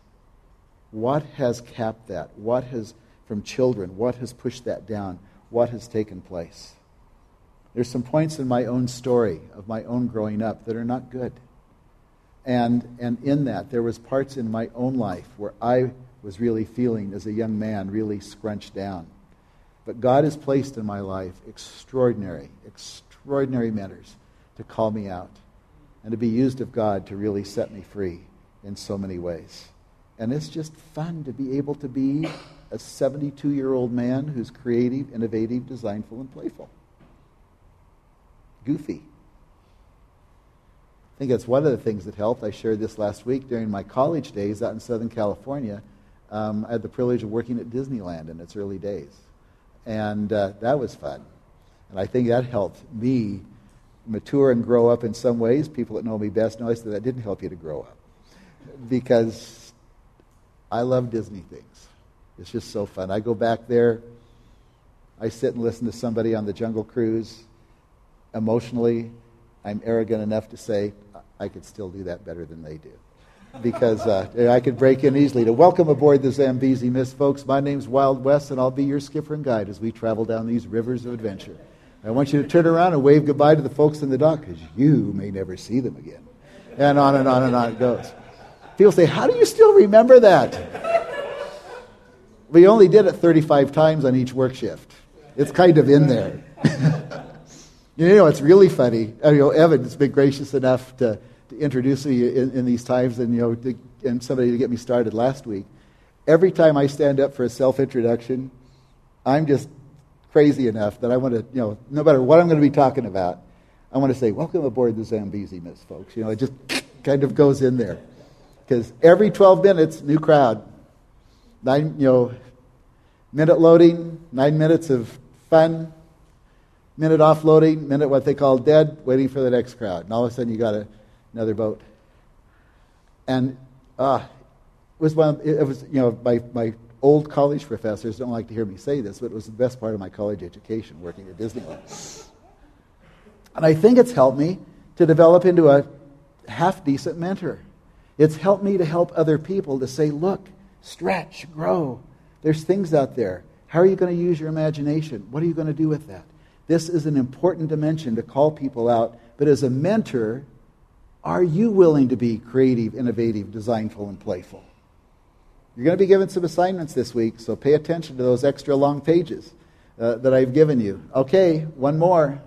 What has capped that? What has, from children, what has pushed that down? What has taken place? There's some points in my own story of my own growing up that are not good. And, and in that, there was parts in my own life where I was really feeling, as a young man, really scrunched down. But God has placed in my life extraordinary, extraordinary mentors to call me out and to be used of God to really set me free in so many ways. And it's just fun to be able to be a 72 year old man who's creative, innovative, designful, and playful. Goofy. I think that's one of the things that helped. I shared this last week during my college days out in Southern California. um, I had the privilege of working at Disneyland in its early days. And uh, that was fun. And I think that helped me mature and grow up in some ways. People that know me best know I said that didn't help you to grow up. Because I love Disney things. It's just so fun. I go back there, I sit and listen to somebody on the Jungle Cruise. Emotionally, I'm arrogant enough to say I could still do that better than they do because uh, I could break in easily. To welcome aboard the Zambezi Miss, folks, my name's Wild West, and I'll be your skipper and guide as we travel down these rivers of adventure. I want you to turn around and wave goodbye to the folks in the dock because you may never see them again. And on and on and on it goes. People say, How do you still remember that? We only did it 35 times on each work shift. It's kind of in there. you know, it's really funny. You know, Evan's been gracious enough to to introduce me in, in these times and, you know, to, and somebody to get me started last week. Every time I stand up for a self introduction, I'm just crazy enough that I want to, you know, no matter what I'm going to be talking about, I want to say, Welcome aboard the Zambezi Miss, folks. You know, it just kind of goes in there. Because every 12 minutes, new crowd. Nine, you know, minute loading, nine minutes of fun, minute offloading, minute what they call dead, waiting for the next crowd. And all of a sudden you got a another boat. And uh, it was one. It was you know my my old college professors don't like to hear me say this, but it was the best part of my college education working at Disneyland. And I think it's helped me to develop into a half decent mentor. It's helped me to help other people to say, look, stretch, grow. There's things out there. How are you going to use your imagination? What are you going to do with that? This is an important dimension to call people out. But as a mentor, are you willing to be creative, innovative, designful, and playful? You're going to be given some assignments this week, so pay attention to those extra long pages uh, that I've given you. Okay, one more.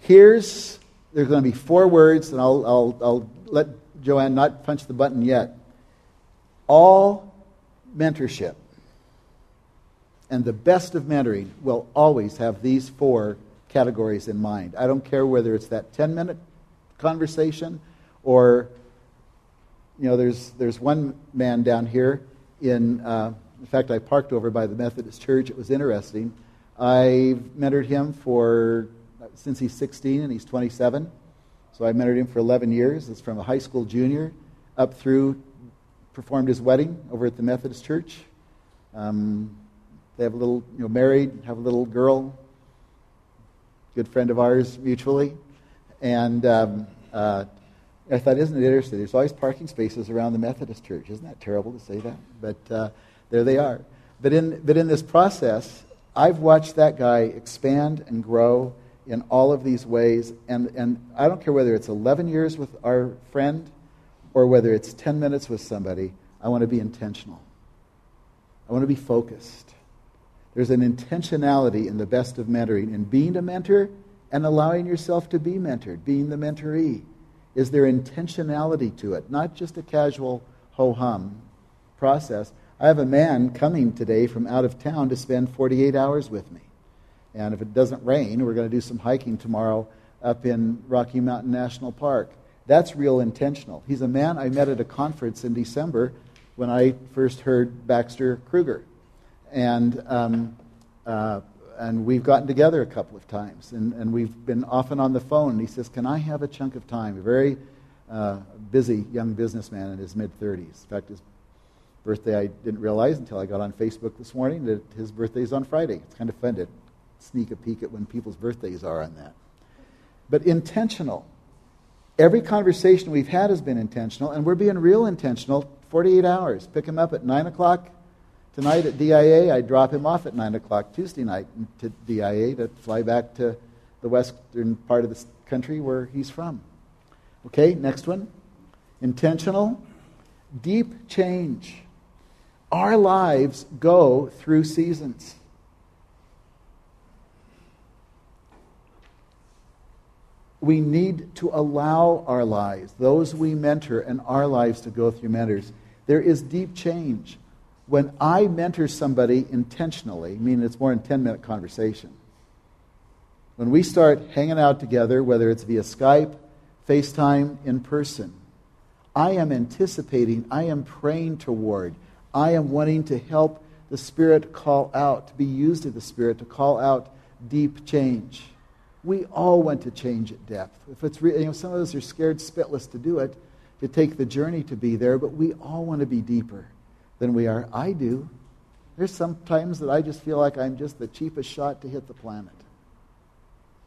Here's, there's going to be four words, and I'll, I'll, I'll let Joanne not punch the button yet. All mentorship and the best of mentoring will always have these four categories in mind. I don't care whether it's that 10 minute conversation or, you know, there's, there's one man down here in, uh, in fact, I parked over by the Methodist Church. It was interesting. I've mentored him for, since he's 16 and he's 27. So I mentored him for 11 years. It's from a high school junior up through, performed his wedding over at the Methodist Church. Um, they have a little, you know, married, have a little girl, good friend of ours mutually. And um, uh, I thought, isn't it interesting? There's always parking spaces around the Methodist Church. Isn't that terrible to say that? But uh, there they are. But in, but in this process, I've watched that guy expand and grow in all of these ways. And, and I don't care whether it's 11 years with our friend or whether it's 10 minutes with somebody, I want to be intentional. I want to be focused. There's an intentionality in the best of mentoring, in being a mentor and allowing yourself to be mentored, being the mentoree. Is there intentionality to it? Not just a casual ho hum process. I have a man coming today from out of town to spend 48 hours with me. And if it doesn't rain, we're going to do some hiking tomorrow up in Rocky Mountain National Park. That's real intentional. He's a man I met at a conference in December when I first heard Baxter Kruger and um, uh, and we've gotten together a couple of times, and, and we've been often on the phone. And he says, "Can I have a chunk of time?" A very uh, busy young businessman in his mid 30s. In fact, his birthday I didn't realize until I got on Facebook this morning that his birthday is on Friday. It's kind of fun to sneak a peek at when people's birthdays are on that. But intentional. Every conversation we've had has been intentional, and we're being real intentional. 48 hours. Pick him up at 9 o'clock tonight at DIA. I drop him off at 9 o'clock Tuesday night to DIA to fly back to the western part of the country where he's from. Okay, next one. Intentional, deep change. Our lives go through seasons. We need to allow our lives, those we mentor, and our lives to go through mentors. There is deep change when I mentor somebody intentionally, meaning it's more than 10 minute conversation, when we start hanging out together, whether it's via Skype, FaceTime, in person, I am anticipating, I am praying toward, I am wanting to help the Spirit call out, to be used of the Spirit to call out deep change. We all want to change at depth. If it's re- you know, some of us are scared spitless to do it, to take the journey to be there, but we all want to be deeper than we are. I do. There's some times that I just feel like I'm just the cheapest shot to hit the planet.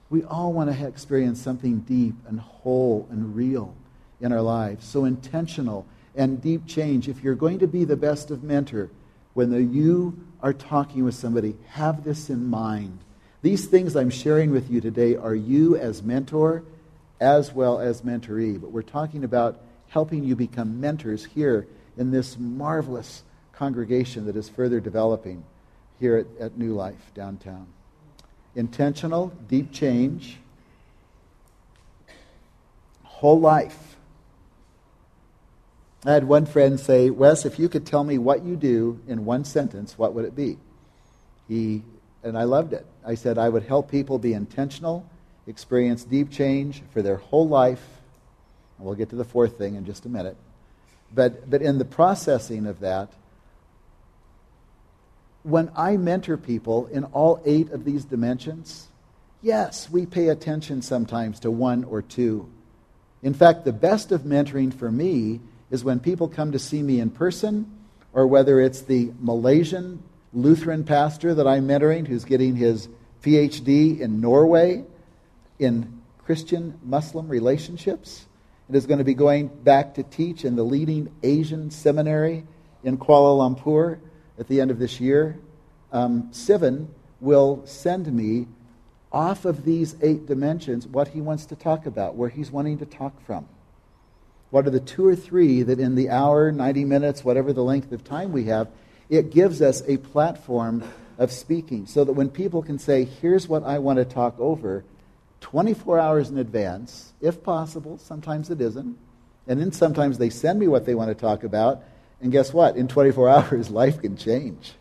We all want to experience something deep and whole and real in our lives. So intentional and deep change. If you're going to be the best of mentor, when the, you are talking with somebody, have this in mind. These things I'm sharing with you today are you as mentor as well as mentoree. But we're talking about helping you become mentors here in this marvelous congregation that is further developing here at, at New Life downtown. Intentional, deep change, whole life. I had one friend say, Wes, if you could tell me what you do in one sentence, what would it be? He, and I loved it. I said, I would help people be intentional, experience deep change for their whole life. And we'll get to the fourth thing in just a minute. But, but in the processing of that, when I mentor people in all eight of these dimensions, yes, we pay attention sometimes to one or two. In fact, the best of mentoring for me is when people come to see me in person, or whether it's the Malaysian Lutheran pastor that I'm mentoring who's getting his PhD in Norway in Christian Muslim relationships and is going to be going back to teach in the leading Asian seminary in Kuala Lumpur at the end of this year. Um, Sivan will send me off of these eight dimensions what he wants to talk about, where he's wanting to talk from. What are the two or three that in the hour, 90 minutes, whatever the length of time we have, it gives us a platform of speaking so that when people can say, here's what I want to talk over, 24 hours in advance, if possible. Sometimes it isn't. And then sometimes they send me what they want to talk about. And guess what? In 24 hours, life can change.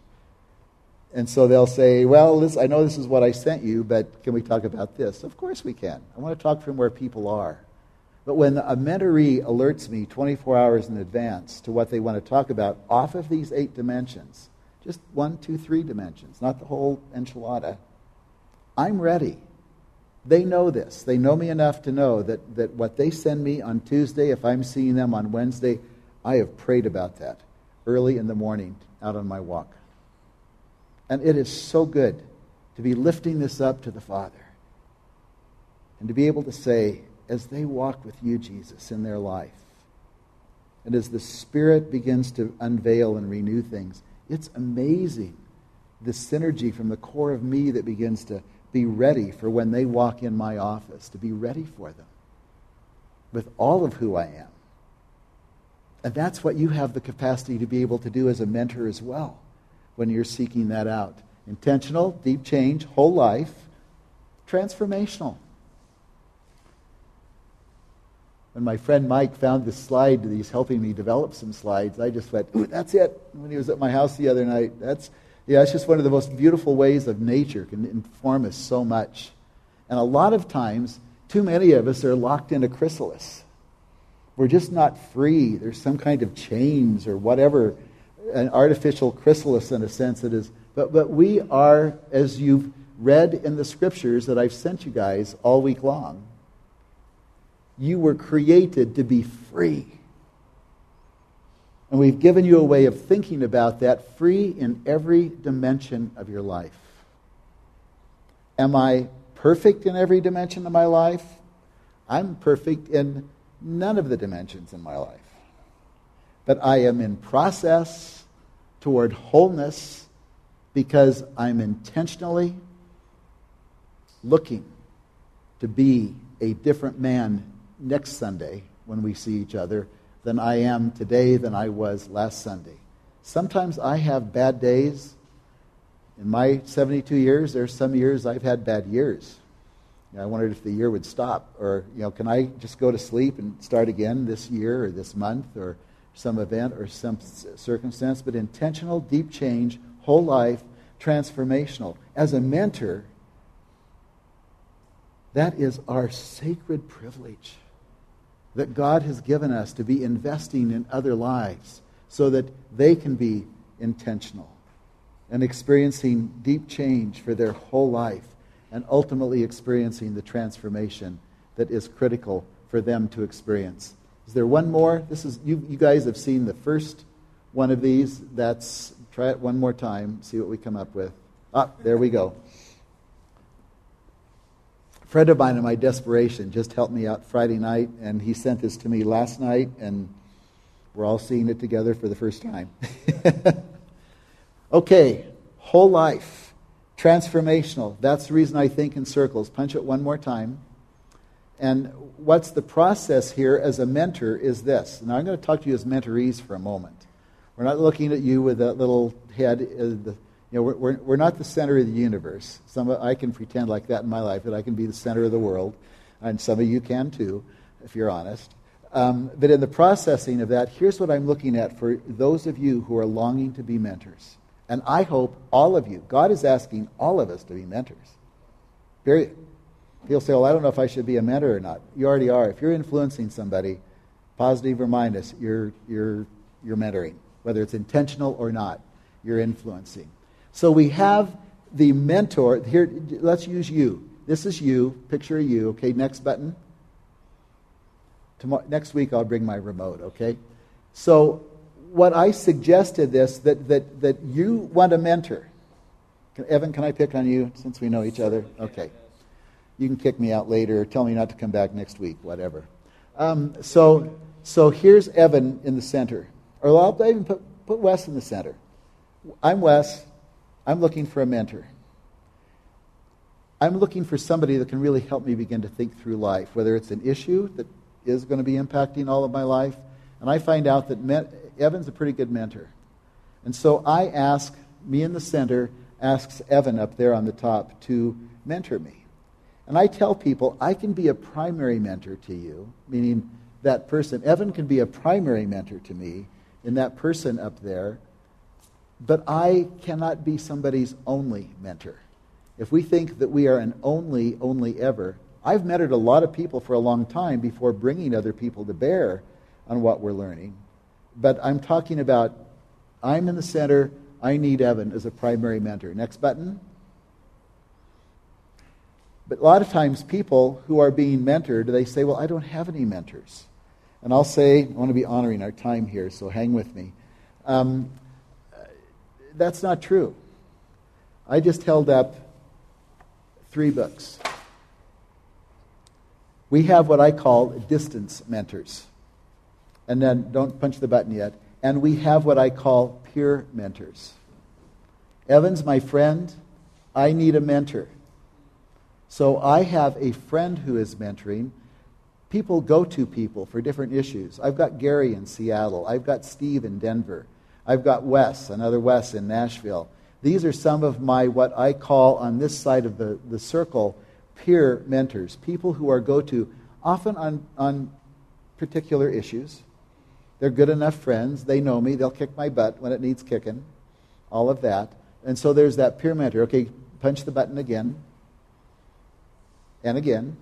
And so they'll say, Well, this, I know this is what I sent you, but can we talk about this? Of course we can. I want to talk from where people are. But when a mentoree alerts me 24 hours in advance to what they want to talk about off of these eight dimensions, just one, two, three dimensions, not the whole enchilada, I'm ready. They know this. They know me enough to know that, that what they send me on Tuesday, if I'm seeing them on Wednesday, I have prayed about that early in the morning out on my walk. And it is so good to be lifting this up to the Father and to be able to say, as they walk with you, Jesus, in their life, and as the Spirit begins to unveil and renew things, it's amazing the synergy from the core of me that begins to be ready for when they walk in my office, to be ready for them with all of who I am. And that's what you have the capacity to be able to do as a mentor as well when you're seeking that out. Intentional, deep change, whole life, transformational. When my friend Mike found this slide that he's helping me develop some slides, I just went, Ooh, that's it. When he was at my house the other night, that's yeah, it's just one of the most beautiful ways of nature can inform us so much. And a lot of times, too many of us are locked in a chrysalis. We're just not free. There's some kind of chains or whatever, an artificial chrysalis in a sense it is. But, but we are, as you've read in the scriptures that I've sent you guys all week long, you were created to be free. And we've given you a way of thinking about that free in every dimension of your life. Am I perfect in every dimension of my life? I'm perfect in none of the dimensions in my life. But I am in process toward wholeness because I'm intentionally looking to be a different man next Sunday when we see each other than I am today than I was last Sunday. Sometimes I have bad days. In my 72 years, there's some years I've had bad years. You know, I wondered if the year would stop, or you know, can I just go to sleep and start again this year or this month or some event or some circumstance? But intentional, deep change, whole life, transformational. As a mentor, that is our sacred privilege that God has given us to be investing in other lives so that they can be intentional and experiencing deep change for their whole life and ultimately experiencing the transformation that is critical for them to experience. Is there one more? This is you, you guys have seen the first one of these. That's try it one more time, see what we come up with. Ah, there we go. A friend of mine in my desperation just helped me out Friday night, and he sent this to me last night, and we're all seeing it together for the first time. okay, whole life, transformational. That's the reason I think in circles. Punch it one more time. And what's the process here as a mentor is this. Now, I'm going to talk to you as mentorees for a moment. We're not looking at you with that little head. Uh, you know, we're, we're, we're, not the center of the universe. Some of, I can pretend like that in my life, that I can be the center of the world, and some of you can too, if you're honest. Um, but in the processing of that, here's what I'm looking at for those of you who are longing to be mentors. And I hope all of you, God is asking all of us to be mentors. Period. He'll say, Well, I don't know if I should be a mentor or not. You already are. If you're influencing somebody, positive or minus, you're, you're, you're mentoring. Whether it's intentional or not, you're influencing. So we have the mentor. Here, let's use you. This is you. Picture of you. Okay, next button. Tomorrow, next week, I'll bring my remote, okay? So, what I suggested this that, that, that you want a mentor. Evan, can I pick on you since we know each other? Okay. You can kick me out later tell me not to come back next week, whatever. Um, so, so here's Evan in the center. Or I'll even put, put Wes in the center. I'm Wes. I'm looking for a mentor. I'm looking for somebody that can really help me begin to think through life, whether it's an issue that is going to be impacting all of my life. And I find out that Evan's a pretty good mentor. And so I ask, me in the center asks Evan up there on the top to mentor me. And I tell people I can be a primary mentor to you, meaning that person. Evan can be a primary mentor to me in that person up there, but I cannot be somebody's only mentor. If we think that we are an only, only ever, I've mentored a lot of people for a long time before bringing other people to bear on what we're learning. But I'm talking about I'm in the center. I need Evan as a primary mentor. Next button. But a lot of times, people who are being mentored, they say, Well, I don't have any mentors. And I'll say, I want to be honoring our time here, so hang with me. Um, that's not true. I just held up three books. We have what I call distance mentors. And then, don't punch the button yet. And we have what I call peer mentors. Evans, my friend, I need a mentor. So I have a friend who is mentoring. People go to people for different issues. I've got Gary in Seattle. I've got Steve in Denver. I've got Wes, another Wes in Nashville. These are some of my, what I call on this side of the, the circle, peer mentors, people who are go to often on, on particular issues. They're good enough friends. They know me. They'll kick my butt when it needs kicking. All of that. And so there's that peer mentor. Okay, punch the button again and again.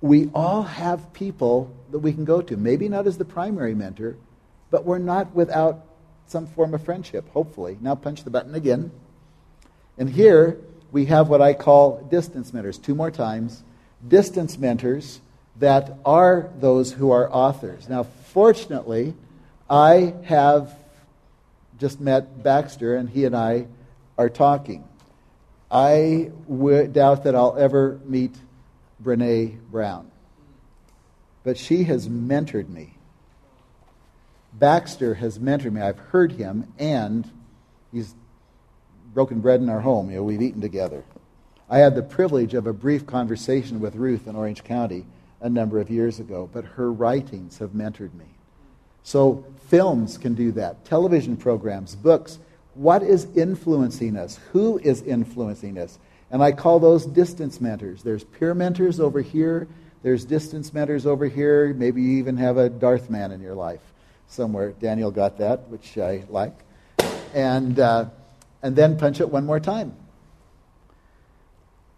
We all have people that we can go to. Maybe not as the primary mentor, but we're not without some form of friendship, hopefully. Now punch the button again. And here we have what I call distance mentors. Two more times. Distance mentors that are those who are authors. Now, fortunately, I have just met Baxter, and he and I are talking. I would doubt that I'll ever meet Brene Brown. But she has mentored me. Baxter has mentored me. I've heard him, and he's broken bread in our home. You know, we've eaten together. I had the privilege of a brief conversation with Ruth in Orange County a number of years ago, but her writings have mentored me. So, films can do that, television programs, books what is influencing us? Who is influencing us? And I call those distance mentors. There's peer mentors over here. There's distance mentors over here. Maybe you even have a Darth man in your life somewhere. Daniel got that, which I like. And, uh, and then punch it one more time.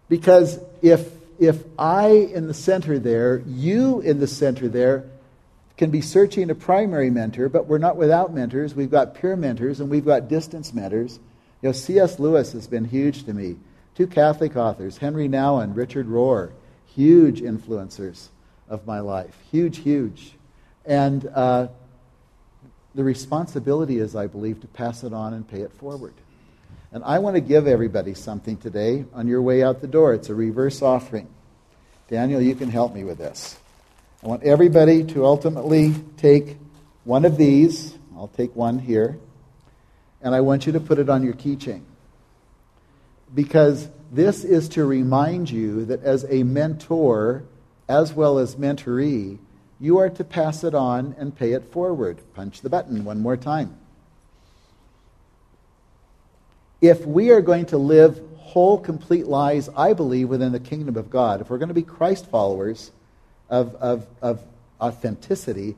Because if if I in the center there, you in the center there, can be searching a primary mentor, but we're not without mentors. We've got peer mentors and we've got distance mentors. You know, C.S. Lewis has been huge to me. Two Catholic authors, Henri Nouwen, Richard Rohr, huge influencers of my life. Huge, huge. And uh, the responsibility is, I believe, to pass it on and pay it forward. And I want to give everybody something today on your way out the door. It's a reverse offering. Daniel, you can help me with this. I want everybody to ultimately take one of these. I'll take one here. And I want you to put it on your keychain. Because this is to remind you that as a mentor, as well as mentoree, you are to pass it on and pay it forward. Punch the button one more time. If we are going to live whole, complete lives, I believe, within the kingdom of God, if we're going to be Christ followers of, of, of authenticity,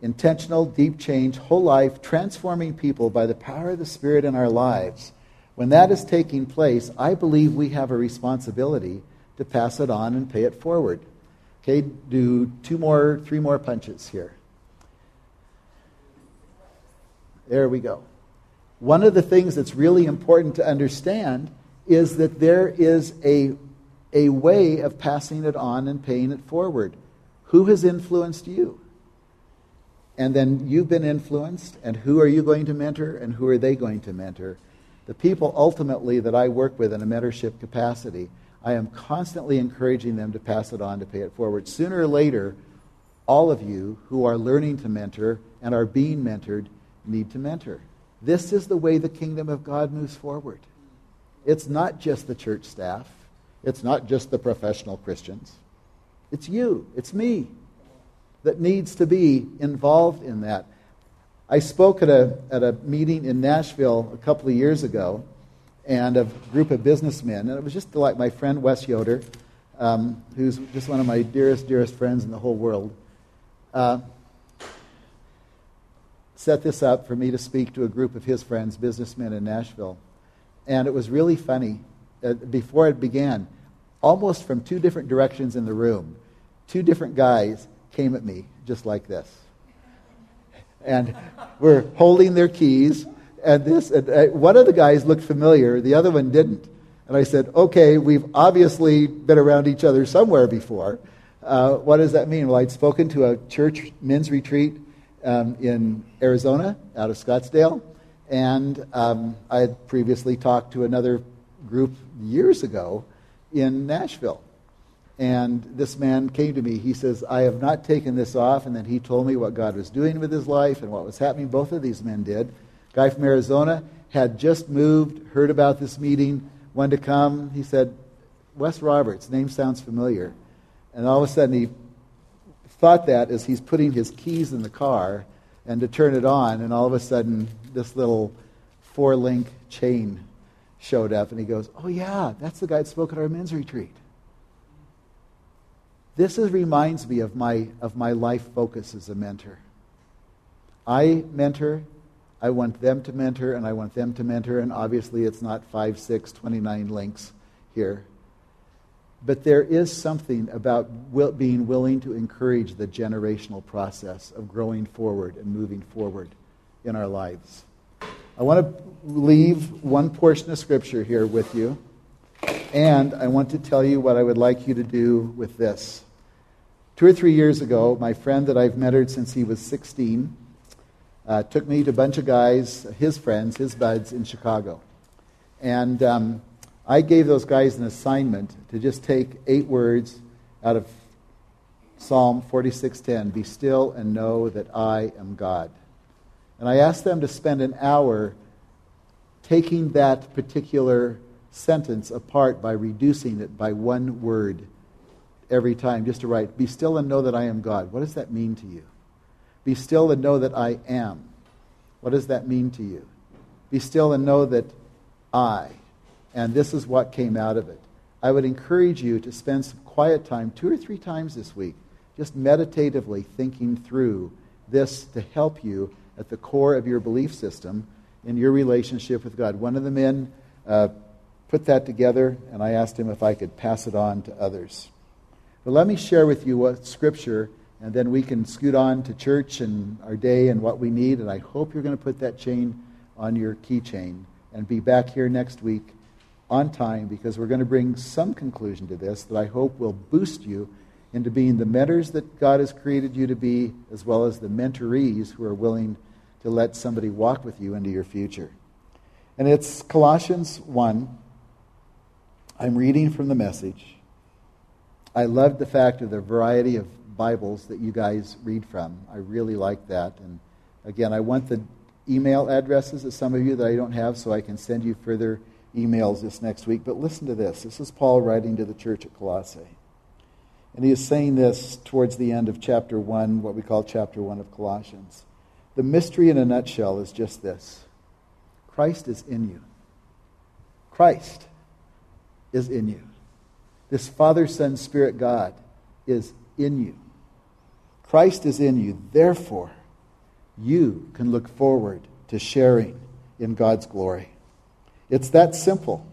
intentional, deep change, whole life, transforming people by the power of the Spirit in our lives, when that is taking place, I believe we have a responsibility to pass it on and pay it forward. Okay, do two more, three more punches here. There we go. One of the things that's really important to understand is that there is a, a way of passing it on and paying it forward. Who has influenced you? And then you've been influenced, and who are you going to mentor, and who are they going to mentor? The people ultimately that I work with in a mentorship capacity, I am constantly encouraging them to pass it on to pay it forward. Sooner or later, all of you who are learning to mentor and are being mentored need to mentor. This is the way the kingdom of God moves forward. It's not just the church staff, it's not just the professional Christians. It's you, it's me that needs to be involved in that. I spoke at a, at a meeting in Nashville a couple of years ago, and a group of businessmen, and it was just like my friend Wes Yoder, um, who's just one of my dearest, dearest friends in the whole world. Uh, set this up for me to speak to a group of his friends, businessmen in Nashville. And it was really funny. Uh, before it began, almost from two different directions in the room, two different guys came at me just like this. And were holding their keys. And this, and, uh, one of the guys looked familiar, the other one didn't. And I said, okay, we've obviously been around each other somewhere before. Uh, what does that mean? Well, I'd spoken to a church men's retreat um, in Arizona, out of Scottsdale, and um, I had previously talked to another group years ago in Nashville. And this man came to me. He says, I have not taken this off. And then he told me what God was doing with his life and what was happening. Both of these men did. Guy from Arizona had just moved, heard about this meeting, wanted to come. He said, Wes Roberts, name sounds familiar. And all of a sudden he thought that as he's putting his keys in the car and to turn it on, and all of a sudden this little four link chain showed up, and he goes, Oh, yeah, that's the guy that spoke at our men's retreat. This is, reminds me of my, of my life focus as a mentor. I mentor, I want them to mentor, and I want them to mentor, and obviously it's not 5, 6, 29 links here. But there is something about will, being willing to encourage the generational process of growing forward and moving forward in our lives. I want to leave one portion of Scripture here with you, and I want to tell you what I would like you to do with this. Two or three years ago, my friend that I've mentored since he was 16 uh, took me to a bunch of guys, his friends, his buds in Chicago. And um, I gave those guys an assignment to just take eight words out of Psalm 46:10, "Be still and know that I am God." And I asked them to spend an hour taking that particular sentence apart by reducing it by one word every time, just to write, Be still and know that I am God. What does that mean to you? Be still and know that I am. What does that mean to you? Be still and know that I. And this is what came out of it. I would encourage you to spend some quiet time, two or three times this week, just meditatively thinking through this to help you at the core of your belief system in your relationship with God. One of the men uh, put that together, and I asked him if I could pass it on to others. But let me share with you what Scripture, and then we can scoot on to church and our day and what we need. And I hope you're going to put that chain on your keychain and be back here next week on time because we're going to bring some conclusion to this that I hope will boost you into being the mentors that God has created you to be, as well as the mentorees who are willing to let somebody walk with you into your future. And it's Colossians 1. I'm reading from the message. I love the fact of the variety of Bibles that you guys read from. I really like that. And again, I want the email addresses of some of you that I don't have so I can send you further emails this next week. But listen to this. This is Paul writing to the church at Colossae. And he is saying this towards the end of chapter 1, what we call chapter 1 of Colossians. The mystery in a nutshell is just this Christ is in you. Christ is in you. This Father, Son, Spirit God is in you. Christ is in you. Therefore, you can look forward to sharing in God's glory. It's that simple.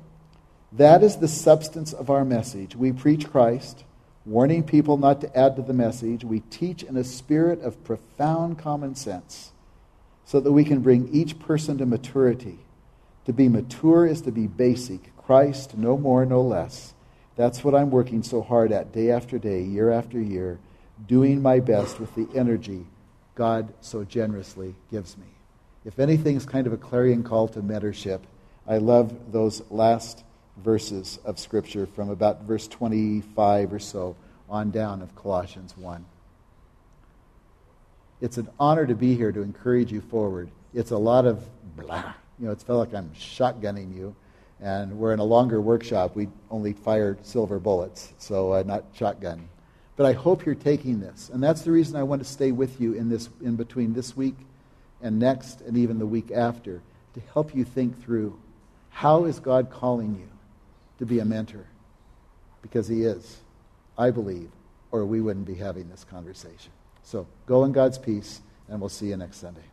That is the substance of our message. We preach Christ warning people not to add to the message, we teach in a spirit of profound common sense so that we can bring each person to maturity. To be mature is to be basic. Christ, no more, no less. That's what I'm working so hard at day after day, year after year, doing my best with the energy God so generously gives me. If anything's kind of a clarion call to mentorship, I love those last verses of Scripture from about verse 25 or so on down of Colossians 1. It's an honor to be here to encourage you forward. It's a lot of blah. You know, it's felt like I'm shotgunning you. And we're in a longer workshop. We only fire silver bullets, so uh, not shotgun. But I hope you're taking this. And that's the reason I want to stay with you in, this, in between this week and next and even the week after to help you think through how is God calling you? to be a mentor because he is, I believe, or we wouldn't be having this conversation. So go in God's peace, and we'll see you next Sunday.